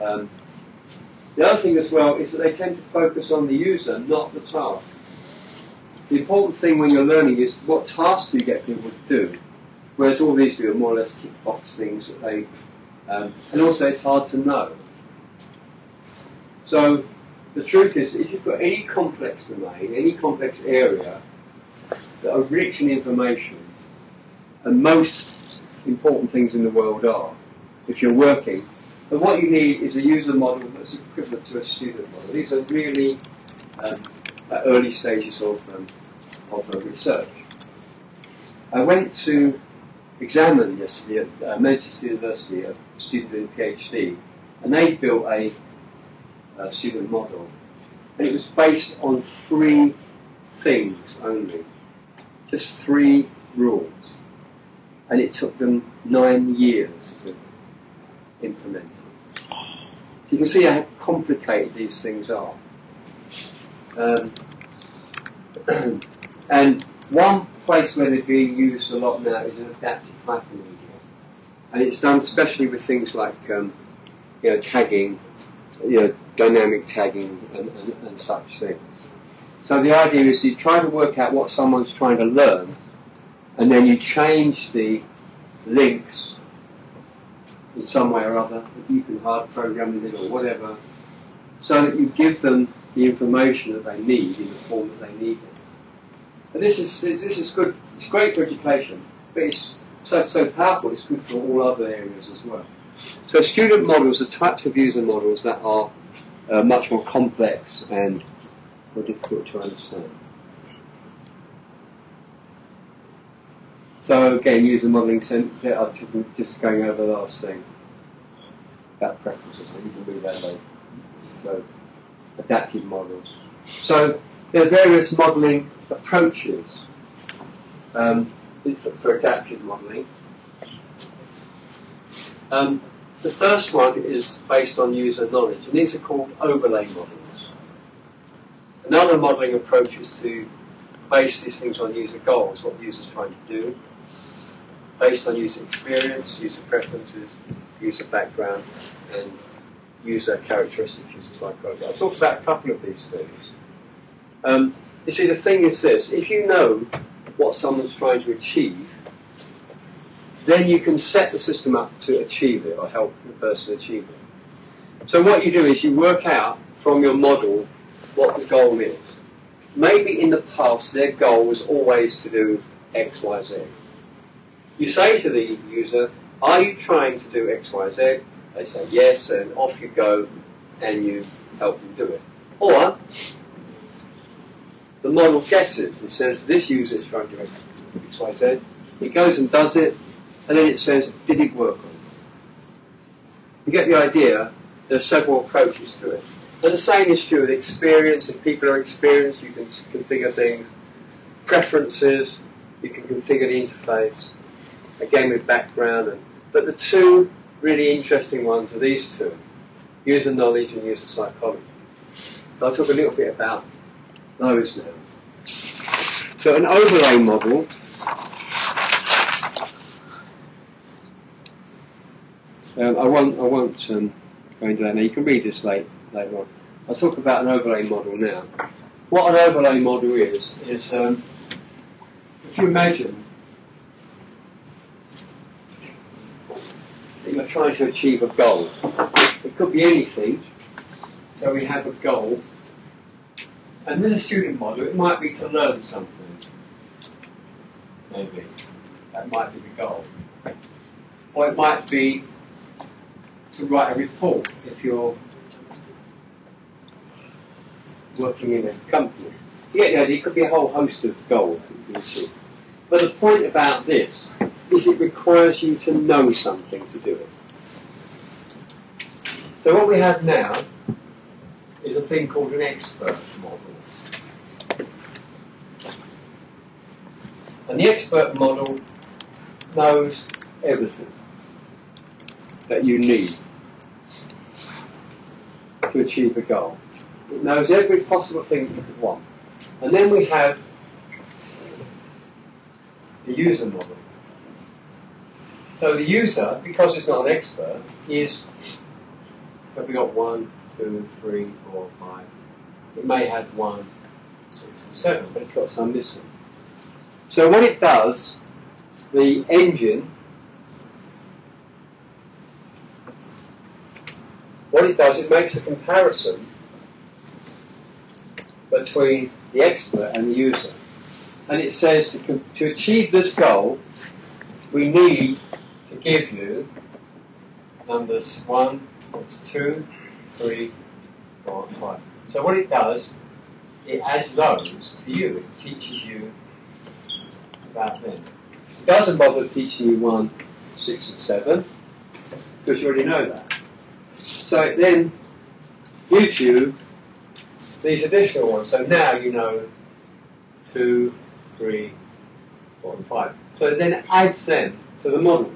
Um, the other thing as well is that they tend to focus on the user, not the task. The important thing when you're learning is what task do you get people to do, whereas all these do are more or less tick box things that they, um, and also it's hard to know. So the truth is, if you've got any complex domain, any complex area that are rich in information, and most important things in the world are, if you're working, and what you need is a user model that's equivalent to a student model. These are really um, early stages of, um, of uh, research. I went to examine yesterday at uh, Manchester University, a student doing PhD, and they built a, a student model. And it was based on three things only. Just three rules. And it took them nine years to implement it. You can see how complicated these things are. Um, and one place where they're being used a lot now is in adaptive And it's done especially with things like um, you know, tagging, you know, dynamic tagging and, and, and such things. So the idea is you try to work out what someone's trying to learn, and then you change the links in some way or other, you can hard program it or whatever, so that you give them the information that they need in the form that they need it. And this is this is good. It's great for education, but it's so so powerful. It's good for all other areas as well. So student models are types of user models that are uh, much more complex and more difficult to understand. So again, user modelling, just going over the last thing about preferences, you can read that later. So, adaptive models. So, there are various modelling approaches um, for, adaptive modelling. Um, the first one is based on user knowledge, and these are called overlay models. Another modelling approach is to base these things on user goals, what the user's trying to do, based on user experience, user preferences, user background, and user characteristics, user psychology. I'll talk about a couple of these things. Um, you see, the thing is this if you know what someone's trying to achieve, then you can set the system up to achieve it or help the person achieve it. So what you do is you work out from your model what the goal is. Maybe in the past their goal was always to do X, Y, Z. You say to the user, are you trying to do X, Y, Z? They say yes, and off you go, and you help them do it. Or, the model guesses and says, this user is trying to do X, Y, Z. It goes and does it, and then it says, did it work? You get the idea, there are several approaches to it. And the same is true with experience. If people are experienced, you can configure things. Preferences, you can configure the interface. Again with background. And, but the two really interesting ones are these two. User knowledge and user psychology. I'll talk a little bit about those now. So an overlay model um, I won't, I won't um, go into that now. You can read this later later on. I'll talk about an overlay model now. What an overlay model is, is um, if you imagine that you're trying to achieve a goal, it could be anything. So we have a goal, and in a student model, it might be to learn something. Maybe that might be the goal, or it might be to write a report if you're working in a company. You get the idea, it could be a whole host of goals. But the point about this is it requires you to know something to do it. So what we have now is a thing called an expert model. And the expert model knows everything that you need to achieve a goal. It knows every possible thing you could want. And then we have the user model. So the user, because it's not an expert, is, have we got one, two, three, four, five. It may have one, six, seven, but it's got some missing. So what it does, the engine, what it does, it makes a comparison between the expert and the user. And it says to, to achieve this goal, we need to give you numbers one, two, three, four, five. So what it does, it adds those to you. It teaches you about them. It doesn't bother teaching you one, six, and seven, because you already know that. So it then gives you these additional ones. So now you know two, three, four, and five. So it then adds them to the model.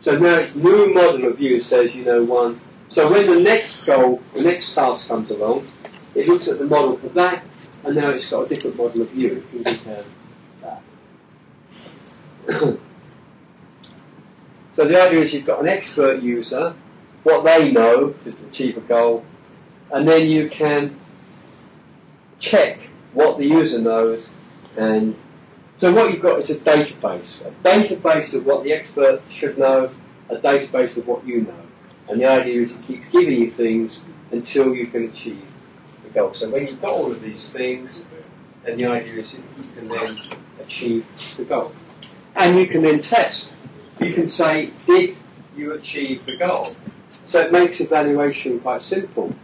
So now its new model of you says you know one. So when the next goal, the next task comes along, it looks at the model for that, and now it's got a different model of you. You can compare that. so the idea is you've got an expert user, what they know to achieve a goal, and then you can check what the user knows and so what you've got is a database, a database of what the expert should know, a database of what you know. And the idea is it keeps giving you things until you can achieve the goal. So when you've got all of these things, then the idea is you can then achieve the goal. And you can then test. You can say, did you achieve the goal? So it makes evaluation quite simple.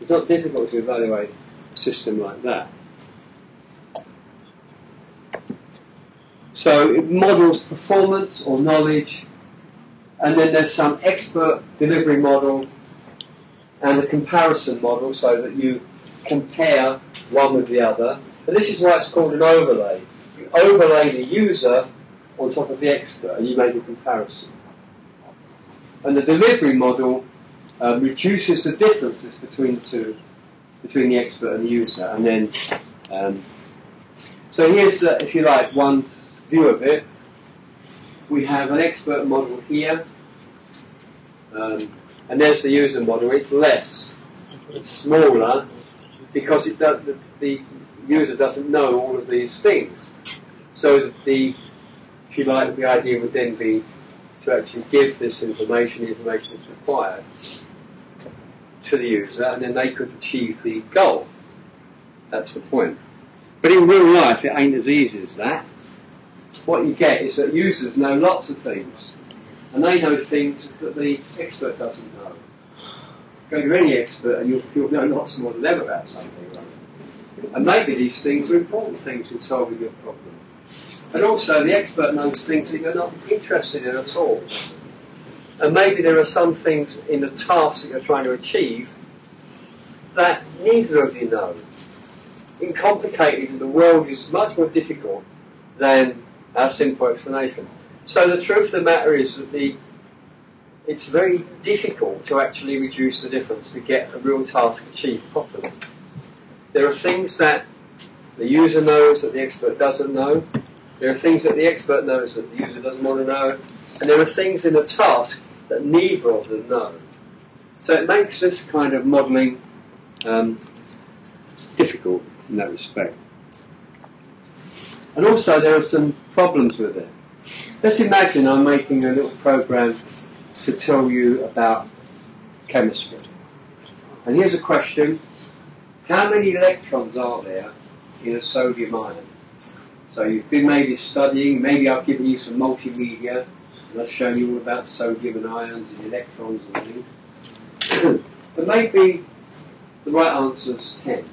It's not difficult to evaluate a system like that. So it models performance or knowledge, and then there's some expert delivery model and a comparison model so that you compare one with the other. And this is why it's called an overlay. You overlay the user on top of the expert and you make a comparison. And the delivery model um, reduces the differences between the two between the expert and the user. And then, um, so here's, uh, if you like, one view of it. We have an expert model here, um, and there's the user model. It's less, it's smaller, because it does, the, the user doesn't know all of these things. So the, if you like, the idea would then be to actually give this information, the information that's required. to the user, and then they could achieve the goal. That's the point. But in real life, it ain't as easy as that. What you get is that users know lots of things, and they know things that the expert doesn't know. Go to any expert, and you'll, you'll know lots more than them about something. And maybe these things are important things in solving your problem. And also, the expert knows things that you're not interested in at all. And maybe there are some things in the task that you're trying to achieve that neither of you know. In complicated, the world is much more difficult than our simple explanation. So the truth of the matter is that the it's very difficult to actually reduce the difference to get a real task achieved properly. There are things that the user knows that the expert doesn't know. There are things that the expert knows that the user doesn't want to know. And there are things in the task that neither of them know. So it makes this kind of modelling um, difficult in that respect. And also there are some problems with it. Let's imagine I'm making a little program to tell you about chemistry. And here's a question. How many electrons are there in a sodium ion? So you've been maybe studying, maybe I've given you some multimedia, and I've shown you all about sodium and ions and electrons and things. but maybe the right answer is 10.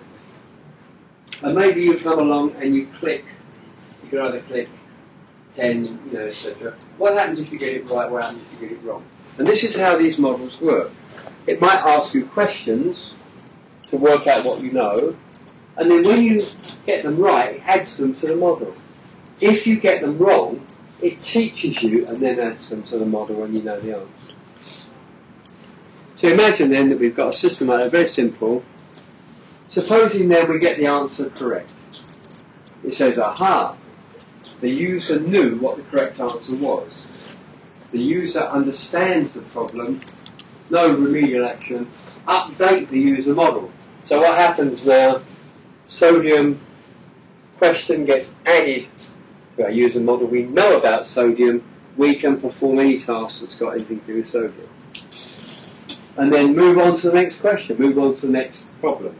And maybe you come along and you click, you can either click 10, you know, etc. What happens if you get it right, what happens if you get it wrong? And this is how these models work. It might ask you questions to work out what you know, and then when you get them right, it adds them to the model. If you get them wrong, it teaches you and then adds them to the model when you know the answer. So imagine then that we've got a system like that, very simple. Supposing then we get the answer correct. It says, aha, the user knew what the correct answer was. The user understands the problem, no remedial action, update the user model. So what happens now? Sodium question gets added to our user model. We know about sodium. We can perform any task that's got anything to do with sodium. And then move on to the next question, move on to the next problem.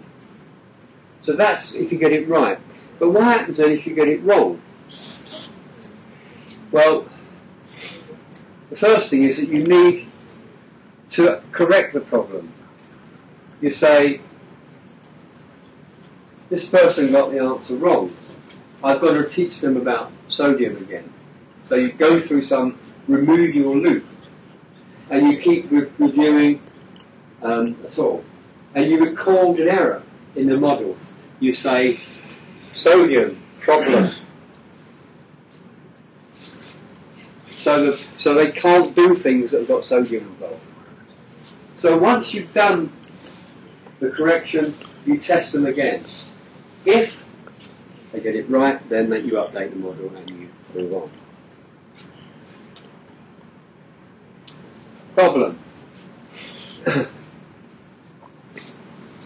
So that's if you get it right. But what happens then if you get it wrong? Well, the first thing is that you need to correct the problem. You say, this person got the answer wrong. I've got to teach them about sodium again. So you go through some remedial loop and you keep re- reviewing um, that's all. And you record an error in the model. You say, sodium, problem. So, that, so they can't do things that have got sodium involved. So once you've done the correction, you test them again. If they get it right, then you update the model and you move on. Problem.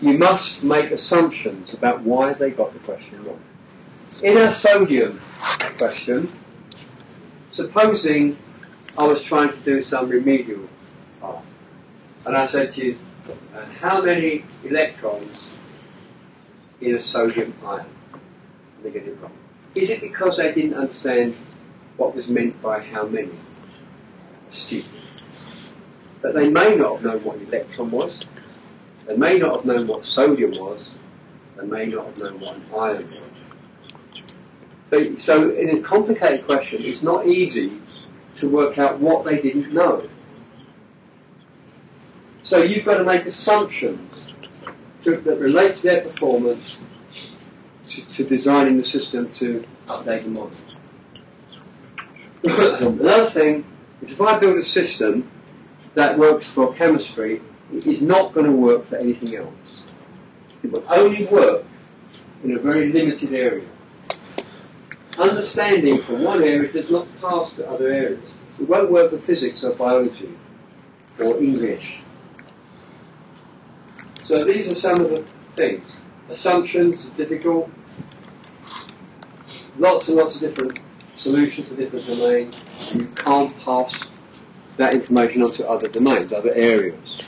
you must make assumptions about why they got the question wrong. In a sodium question, supposing I was trying to do some remedial part, and I said to you, uh, how many electrons in a sodium ion? It wrong. Is it because they didn't understand what was meant by how many? Stupid. But they may not have known what an electron was. They may not have known what sodium was. They may not have known what ion was. So, so in a complicated question, it's not easy to work out what they didn't know. So you've got to make assumptions to, that relates their performance to, to, designing the system to update the model. Another thing is if I build a system that works for chemistry, it is not going to work for anything else. It will only work in a very limited area. Understanding from one area does not pass to other areas. It won't work for physics or biology or English. So these are some of the things. Assumptions are difficult. Lots and lots of different solutions to different domains. You can't pass that information onto other domains, other areas.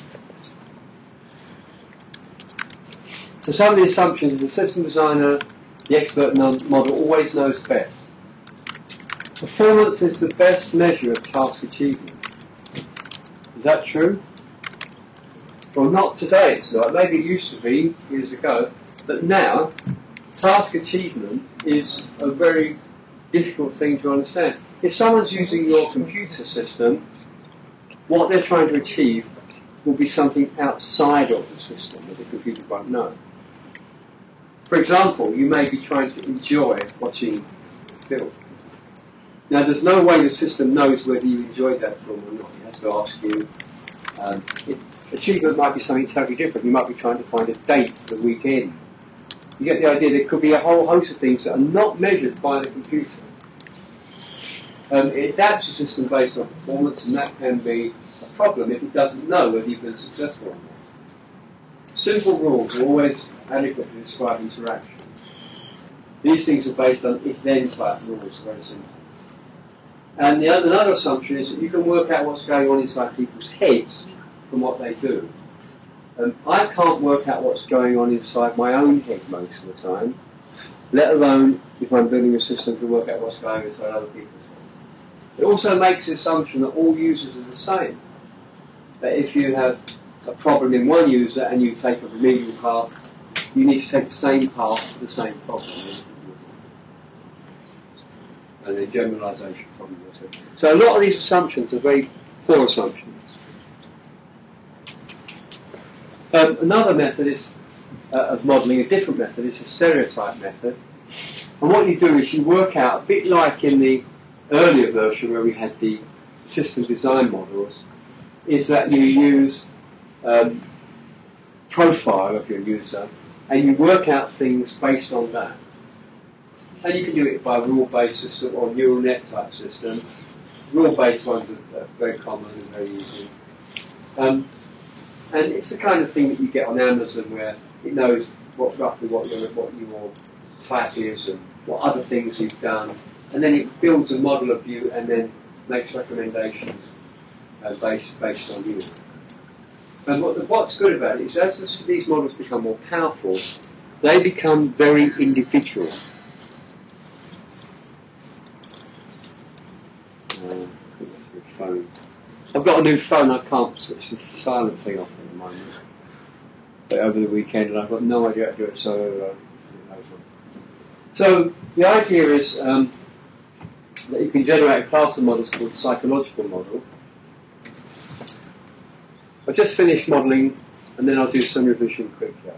So some of the assumptions the system designer, the expert model always knows best. Performance is the best measure of task achievement. Is that true? Well, not today it's not. Maybe it used to be years ago. But now, task achievement is a very difficult thing to understand. If someone's using your computer system, what they're trying to achieve will be something outside of the system that the computer won't know. For example, you may be trying to enjoy watching film. Now, there's no way the system knows whether you enjoyed that film or not. It has to ask you. Um, it, achievement might be something totally different. You might be trying to find a date for the weekend. You get the idea there could be a whole host of things that are not measured by the computer. Um, it adapts the system based on performance, and that can be a problem if it doesn't know whether you've been successful or not. Simple rules are always adequate to describe interaction. These things are based on if-then type rules, very simple. And the other, another assumption is that you can work out what's going on inside people's heads from what they do. Um, I can't work out what's going on inside my own head most of the time, let alone if I'm building a system to work out what's going on inside other people's heads. It also makes the assumption that all users are the same. That if you have a problem in one user and you take a remedial path, you need to take the same path for the same problem. And a generalization problem. So a lot of these assumptions are very poor assumptions. Um, another method is uh, of modelling, a different method, is a stereotype method. And what you do is you work out, a bit like in the earlier version where we had the system design models, is that you use um, profile of your user and you work out things based on that. And you can do it by rule-based system or neural net type system. Rule-based ones are, very common and very easy. Um, and it's the kind of thing that you get on Amazon where it knows what roughly what your what your type is and what other things you've done, and then it builds a model of you and then makes recommendations uh, based based on you. And what, what's good about it is as this, these models become more powerful, they become very individual. Uh. I've got a new phone, I can't switch the silent thing off But over the weekend, and I've got no idea how to do it, so. Uh, so the idea is um, that you can generate a class of models called psychological model. I've just finished modelling, and then I'll do some revision quickly.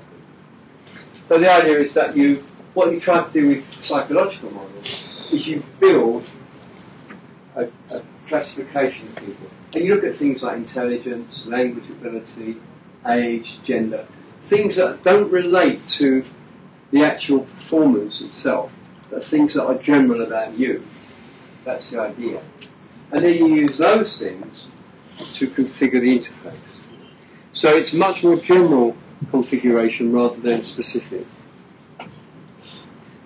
So the idea is that you, what you try to do with psychological models is you build a, a classification of people. And you look at things like intelligence, language ability, age, gender, things that don't relate to the actual performance itself, but things that are general about you. That's the idea. And then you use those things to configure the interface. So it's much more general configuration rather than specific.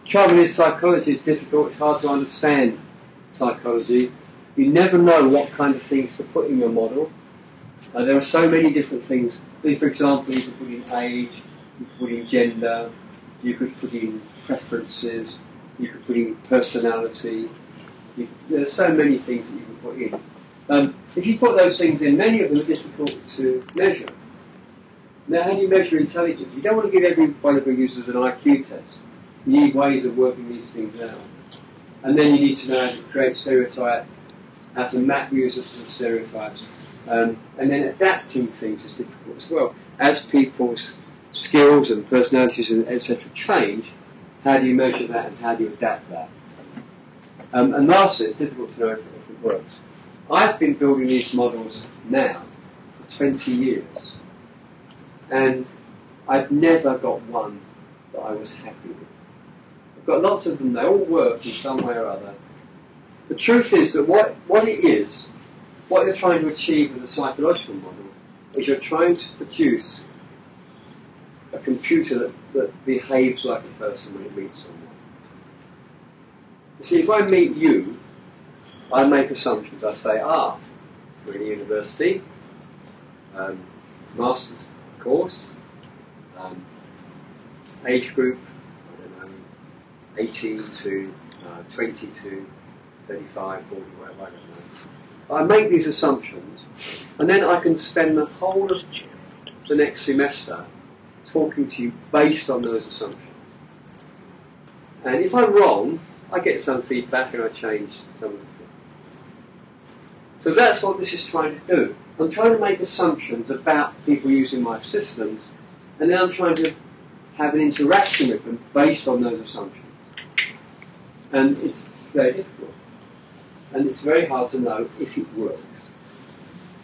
Trouble psychology is difficult, it's hard to understand psychology you never know what kind of things to put in your model. Uh, there are so many different things. For example, you could put in age, you could put in gender, you could put in preferences, you could put in personality. You, there are so many things that you can put in. Um, if you put those things in, many of them are difficult to measure. Now, how do you measure intelligence? You don't want to give every one of your users an IQ test. You need ways of working these things out. And then you need to know how to create stereotype how to map users to stereotypes. Um, and then adapting things is difficult as well. As people's skills and personalities and etc. change, how do you measure that and how do you adapt that? Um, and lastly, it's difficult to know if, if it works. I've been building these models now for 20 years, and I've never got one that I was happy with. I've got lots of them, they all work in some way or other, the truth is that what, what it is, what you're trying to achieve with the psychological model, is you're trying to produce a computer that, that behaves like a person when it meets someone. You see, if I meet you, I make assumptions. I say, ah, we're in a university, um, master's course, um, age group, I don't know, 18 to uh, 20 to 35, 40, whatever, I don't know. I make these assumptions, and then I can spend the whole of the next semester talking to you based on those assumptions. And if I'm wrong, I get some feedback and I change some of the things. So that's what this is trying to do. I'm trying to make assumptions about people using my systems, and then I'm trying to have an interaction with them based on those assumptions. And it's very difficult. And it's very hard to know if it works.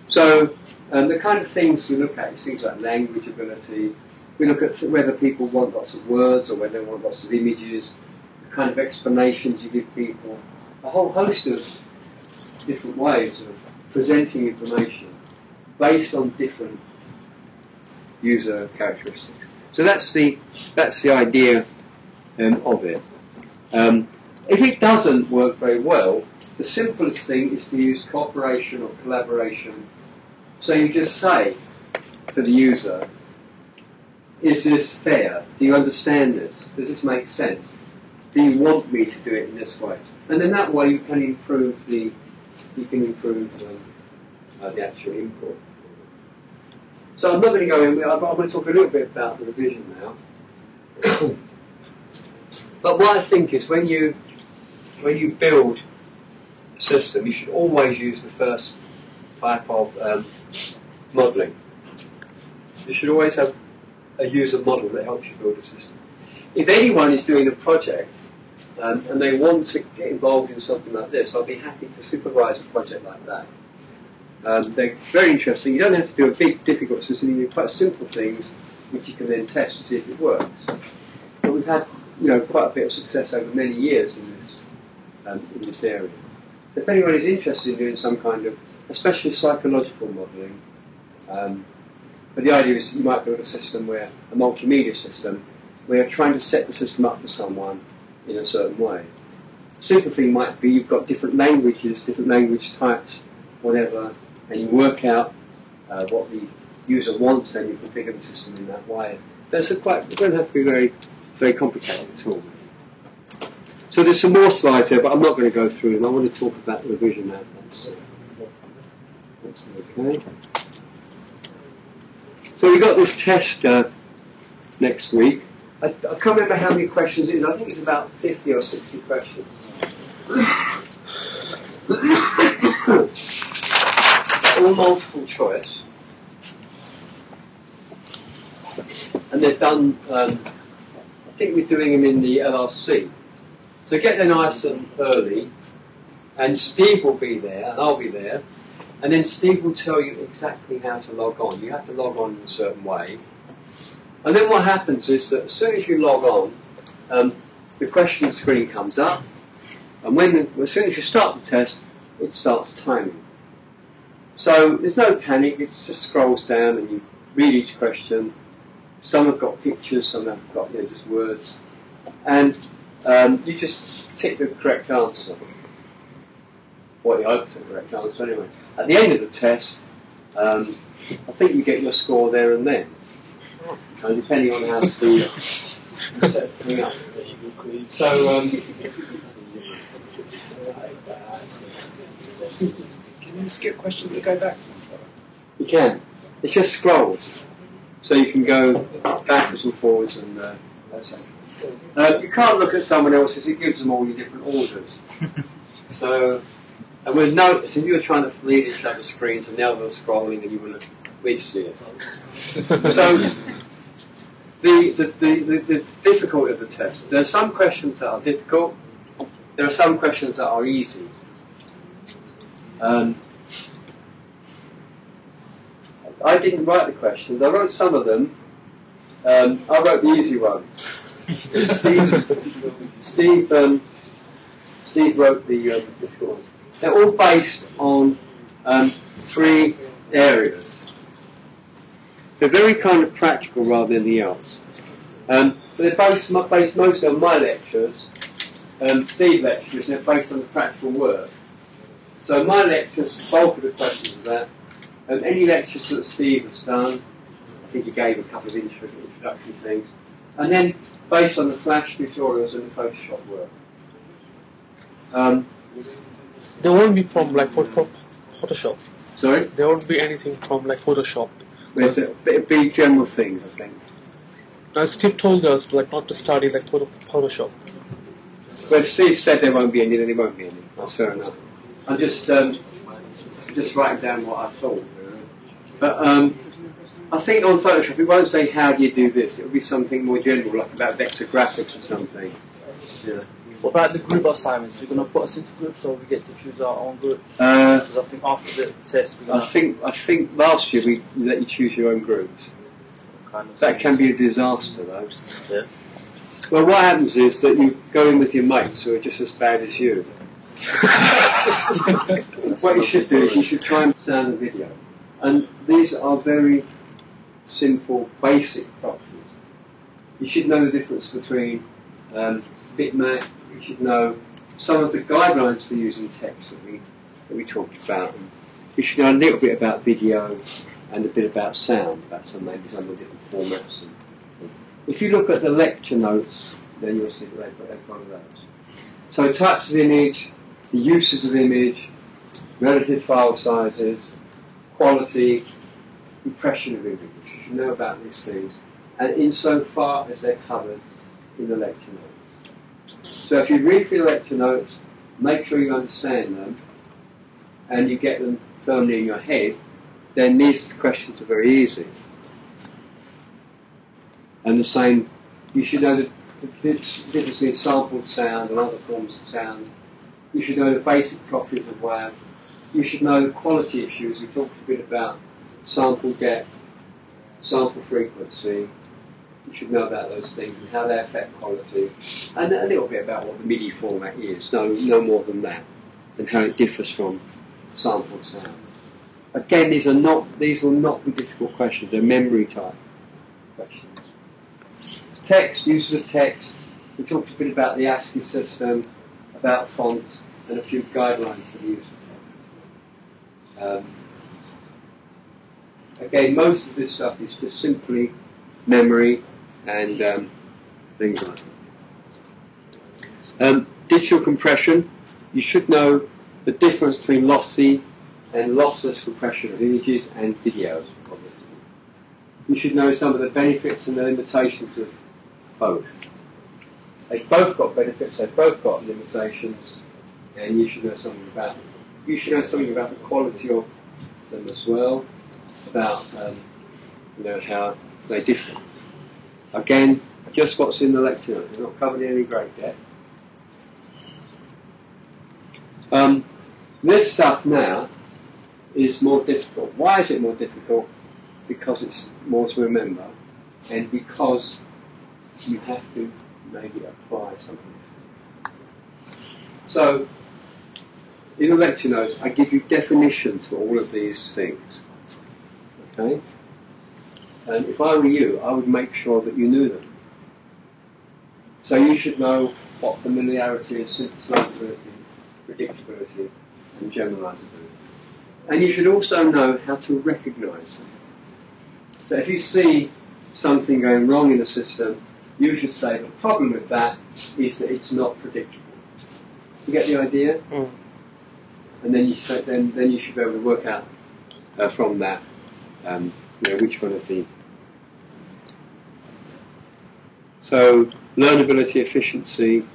So um, the kind of things we look at is things like language ability. We look at whether people want lots of words or whether they want lots of images, the kind of explanations you give people, a whole host of different ways of presenting information based on different user characteristics. So that's the that's the idea um, of it. Um, if it doesn't work very well, the simplest thing is to use cooperation or collaboration. So you just say to the user, is this fair? Do you understand this? Does this make sense? Do you want me to do it in this way? And then that way you can improve the you can improve uh, the actual input. So I'm not going to go in. I'm going to talk a little bit about the revision now. but what I think is when you when you build system, you should always use the first type of um, modelling. You should always have a user model that helps you build a system. If anyone is doing a project um, and they want to get involved in something like this, I'll be happy to supervise a project like that. Um, they're very interesting. You don't have to do a big, difficult system. You do quite simple things, which you can then test to see if it works. But we've had, you know, quite a bit of success over many years in this um, in this area. If anyone is interested in doing some kind of, especially psychological modelling, um, but the idea is you might build a system where a multimedia system where you're trying to set the system up for someone in a certain way. Simple thing might be you've got different languages, different language types, whatever, and you work out uh, what the user wants and you configure the system in that way. That's a quite, it doesn't have to be very, very complicated at all. So there's some more slides here, but I'm not going to go through them. I want to talk about the revision now. That's, that's okay. So we've got this test uh, next week. I, I, can't remember how many questions it is. I think it's about 50 or 60 questions. All multiple choice. And they're done, um, I think we're doing them in the LRC. So get there nice and early, and Steve will be there, and I'll be there, and then Steve will tell you exactly how to log on. You have to log on in a certain way. And then what happens is that as soon as you log on, um, the question screen comes up, and when the, as soon as you start the test, it starts timing. So there's no panic, it just scrolls down and you read each question. Some have got pictures, some have got you know, just words. And um, you just tick the correct answer. What you hope is the correct answer anyway. At the end of the test, um, I think you get your score there and then. And depending on how Steve set everything up. So, um, Can you skip questions to go back to them? you can. It's just scrolls. So you can go backwards and forwards and uh, that's it. Uh, you can't look at someone else's, it gives them all your different orders. so, and with notice, if you were trying to read each other's screens and the other was scrolling and you wouldn't, we'd see it. so, the, the, the, the, the difficulty of the test, there are some questions that are difficult, there are some questions that are easy. Um, I didn't write the questions, I wrote some of them. Um, I wrote the easy ones. Steve, Steve, um, Steve wrote the um, ones. They're all based on um, three areas. They're very kind of practical rather than the else. Um, but they're based, based mostly on my lectures, um, Steve lectures, and they're based on the practical work. So my lectures, the bulk of the questions are that. And any lectures that Steve has done, I think he gave a couple of intro- introductory things. and then based on the Flash tutorials and the Photoshop work. Um, There won't be from like for, for Photoshop. sorry, There won't be anything from like Photoshop. But it'd be general things, I think. Now Steve told us like not to study like photo, Photoshop. But if Steve said there won't be any, then there won't be any. That's fair enough. I'm just um, just writing down what I thought. But um, I think on Photoshop it won't say how do you do this. It'll be something more general, like about vector graphics or something. Yeah. What about the group assignments? You're going to put us into groups or we get to choose our own groups? Uh, Because I think after the test I think I think last year we let you choose your own groups. kind of... That can be a disaster though. Yeah. Well, what happens is that you go in with your mates who are just as bad as you. what you should do is you should try and sound the video. And these are very simple, basic properties. You should know the difference between um, bitmap, you should know some of the guidelines for using text that we, that we talked about. You should know a little bit about video and a bit about sound, about some maybe some of the different formats. If you look at the lecture notes, then you'll see that they've got, they've got those. So types of image, the uses of image, relative file sizes, quality, impression of image. Should know about these things. And insofar as they're covered in the lecture notes. So if you read through the lecture notes, make sure you understand them and you get them firmly in your head, then these questions are very easy. And the same, you should know the difference between sampled sound and other forms of sound. You should know the basic properties of WAV. You should know the quality issues. We talked a bit about sample depth, sample frequency. You should know about those things and how they affect quality. And a little bit about what the MIDI format is. No, no more than that. And how it differs from sampled sound. Again, these are not, these will not be difficult questions. They're memory type questions. Text, uses of text. We talked a bit about the ASCII system, about fonts, and a few guidelines for the use of text. Um, again, most of this stuff is just simply memory and um, things like that. Um, digital compression. You should know the difference between lossy and lossless compression of images and videos, obviously. You should know some of the benefits and the limitations of both. They've both got benefits, they've both got limitations, and you should know something about them. You should know something about the quality of them as well, about um, you know how they differ. Again, just what's in the lecture it's not covered in any great depth. Um, this stuff now is more difficult. Why is it more difficult? Because it's more to remember, and because you have to maybe apply something. So, in the lecture notes, I give you definitions for all of these things. Okay? And if I were you, I would make sure that you knew them. So you should know what familiarity is, synthesizability, predictability, and generalizability. And you should also know how to recognize them. So if you see something going wrong in the system, you should say the problem with that is that it's not predictable. You get the idea? Mm. And then you say, then then you should be able to work out uh, from that, um, you know, which one of the. So learnability, efficiency,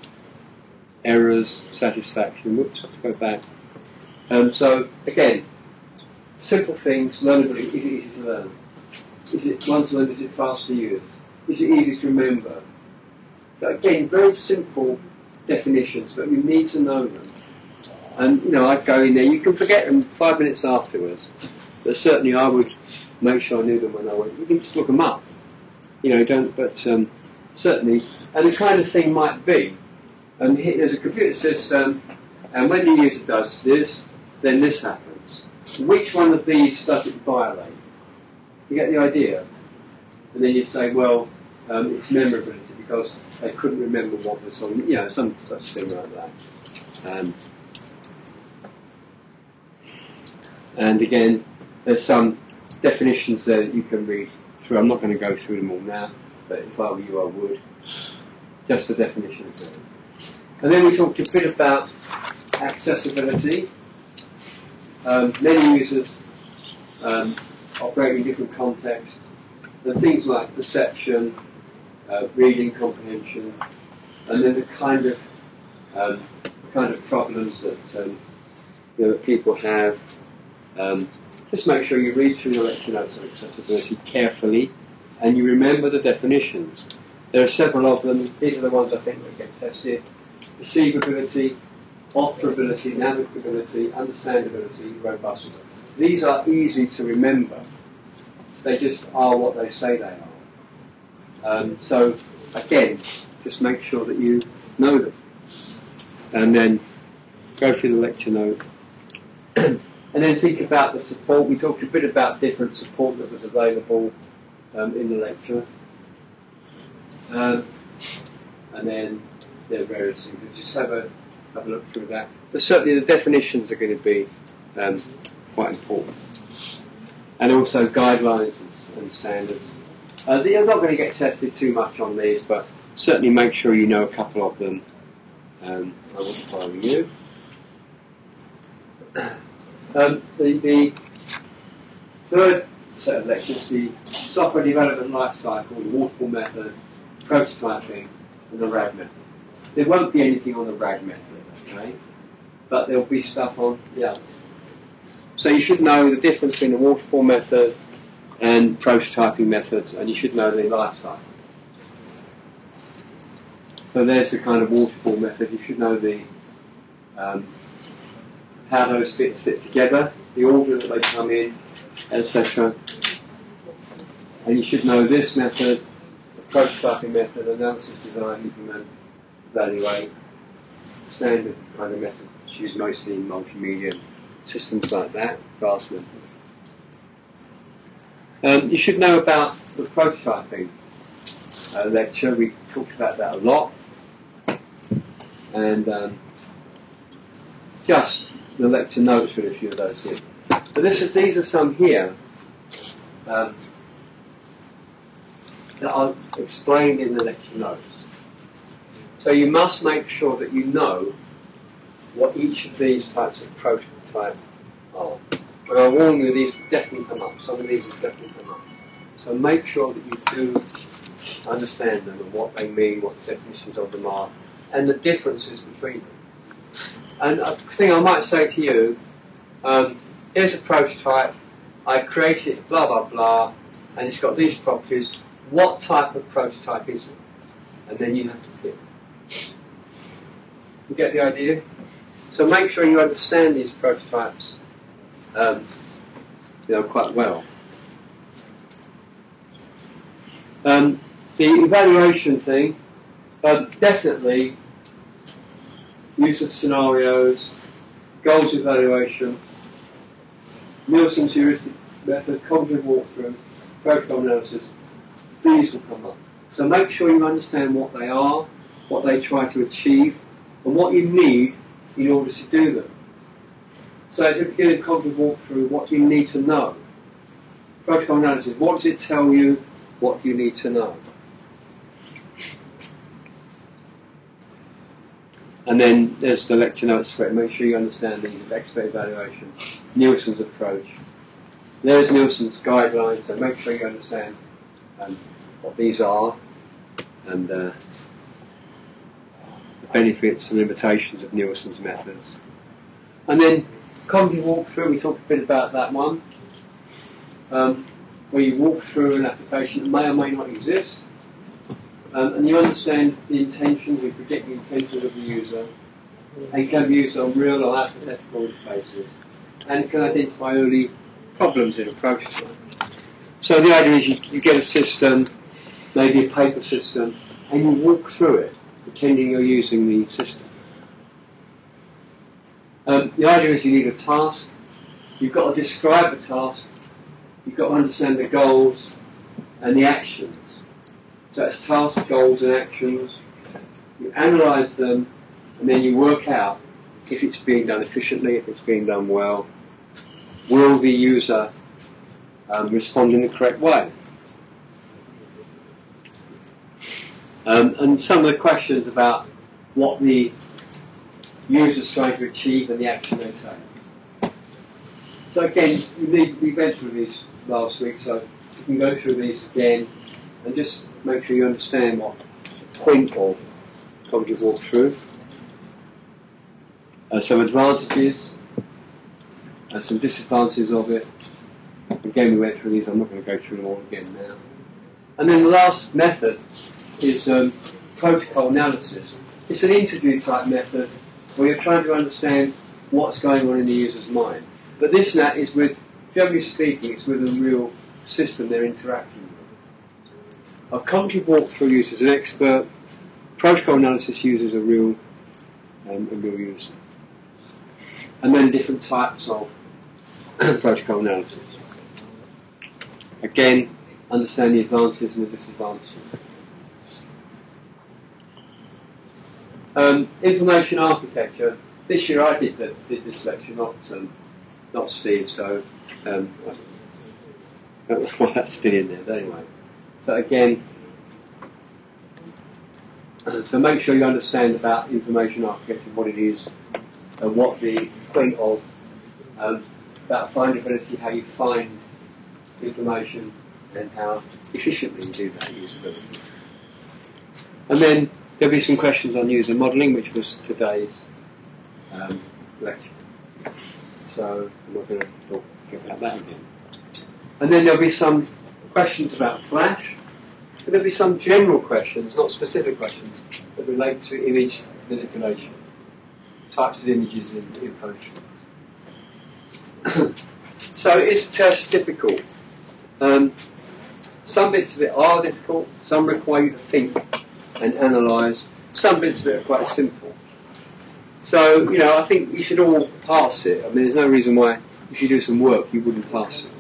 errors, satisfaction. Whoops, let's go back. Um, so again, simple things. Learnability. Is it easy to learn? Is it once learned? Is it fast to use? Is it easy to remember? So again, very simple definitions, but you need to know them. And you know, I'd go in there. You can forget them five minutes afterwards, but certainly I would make sure I knew them when I went. You can just look them up. You know, don't. But um, certainly, and the kind of thing might be. And here, there's a computer system, and when the user does this, then this happens. Which one of these does it violate? You get the idea? And then you say, well, um, it's memorability because they couldn't remember what was on, you know, some such thing like that. Um, and again, there's some definitions there that you can read through. I'm not going to go through them all now. but if I were you, I would. Just the definitions there. And then we talked a bit about accessibility. Um, many users um, operate in different contexts. And things like perception, uh, reading comprehension, and then the kind of um, kind of problems that um, you know, people have. Just make sure you read through your lecture notes on accessibility carefully, and you remember the definitions. There are several of them. These are the ones I think that get tested: perceivability, operability, navigability, understandability, robustness. These are easy to remember. They just are what they say they are. Um, so again, just make sure that you know them. And then go through the lecture note. and then think about the support. We talked a bit about different support that was available um, in the lecture. Um, and then there are various things. Just have a, have a look through that. But certainly the definitions are going to be um, quite important. And also guidelines and, and standards. Uh, I'm not going to get tested too much on these, but certainly make sure you know a couple of them. Um, I wouldn't follow you. Um, the, the third set of lectures, the software development life cycle, the waterfall method, prototyping, and the RAD method. There won't be anything on the RAD method, okay? But there'll be stuff on the others. So you should know the difference between the waterfall method and prototyping methods, and you should know the life cycle. So there's the kind of waterfall method. You should know the um, how those bits fit together, the order that they come in, etc. And you should know this method, the prototyping method, analysis, design, implement, evaluate, standard kind of method, used mostly in multimedia systems like that, fast method. Um, you should know about the prototyping uh, lecture. We talked about that a lot. And um, just the lecture notes with a few of those here. But this is, these are some here um, that are explained in the lecture notes. So you must make sure that you know what each of these types of prototype are. But I warn you, these definitely come up. Some of these will definitely come up. So make sure that you do understand them and what they mean, what the definitions of them are, and the differences between them. And a thing I might say to you, um, here's a prototype, I created it, blah blah blah, and it's got these properties. What type of prototype is it? And then you have to pick. You get the idea? So make sure you understand these prototypes um, you know, quite well. Um, the evaluation thing, um, definitely use of scenarios, goals evaluation, Nielsen's heuristic method, cognitive walkthrough, protocol analysis, these will come up. So make sure you understand what they are, what they try to achieve, and what you need in order to do them. So at the beginning of cognitive walkthrough, what do you need to know? Protocol analysis, what does it tell you? What do you need to know? And then there's the lecture notes for it. Make sure you understand these of expert evaluation, Nielsen's approach. There's Nielsen's guidelines, make sure you understand um, what these are and uh, the benefits and limitations of Nielsen's methods. And then cognitive walkthrough, we talked a bit about that one, um, where you walk through an application that may or may not exist, um, and you understand the intentions, you predict the intentions of the user, and can be used on real or hypothetical interfaces, and can identify early problems in approaches. So the idea is you, you get a system, maybe a paper system, and you walk through it, pretending you're using the system. Um, the idea is you need a task, you've got to describe the task, you've got to understand the goals and the actions. So that's tasks, goals and actions. You analyse them and then you work out if it's being done efficiently, if it's being done well. Will the user um, respond in the correct way? Um, and some of the questions about what the user's trying to achieve and the action they take. So again, we went through these last week, so you can go through these again and just make sure you understand what point of cognitive walkthrough. Uh, some advantages, uh, some disadvantages of it. Again, we went through these. I'm not going to go through them all again now. And then the last method is um, protocol analysis. It's an interview type method where you're trying to understand what's going on in the user's mind. But this net is with, generally speaking, it's with a real system they're interacting with. A cognitive walkthrough uses an expert. Protocol analysis uses a real, um, a real user. And then different types of protocol analysis. Again, understand the advantages and the disadvantages. Um, information architecture. This year I did, the, did this lecture, not um, not Steve. So um, I don't know why that's still in there. But anyway, so again, so make sure you understand about information architecture, what it is, and what the point of um, about findability, how you find information, and how efficiently you do that usability. And then there'll be some questions on user modelling, which was today's um, lecture. So I'm not going to talk about that again. And then there'll be some questions about Flash. And there'll be some general questions, not specific questions, that relate to image manipulation, types of images in, in Photoshop. so is test difficult? Um, some bits of it are difficult, some require you to think and analyse, some bits of it are quite simple. So, you know, I think you should all pass it. I mean, there's no reason why, if you do some work, you wouldn't pass it.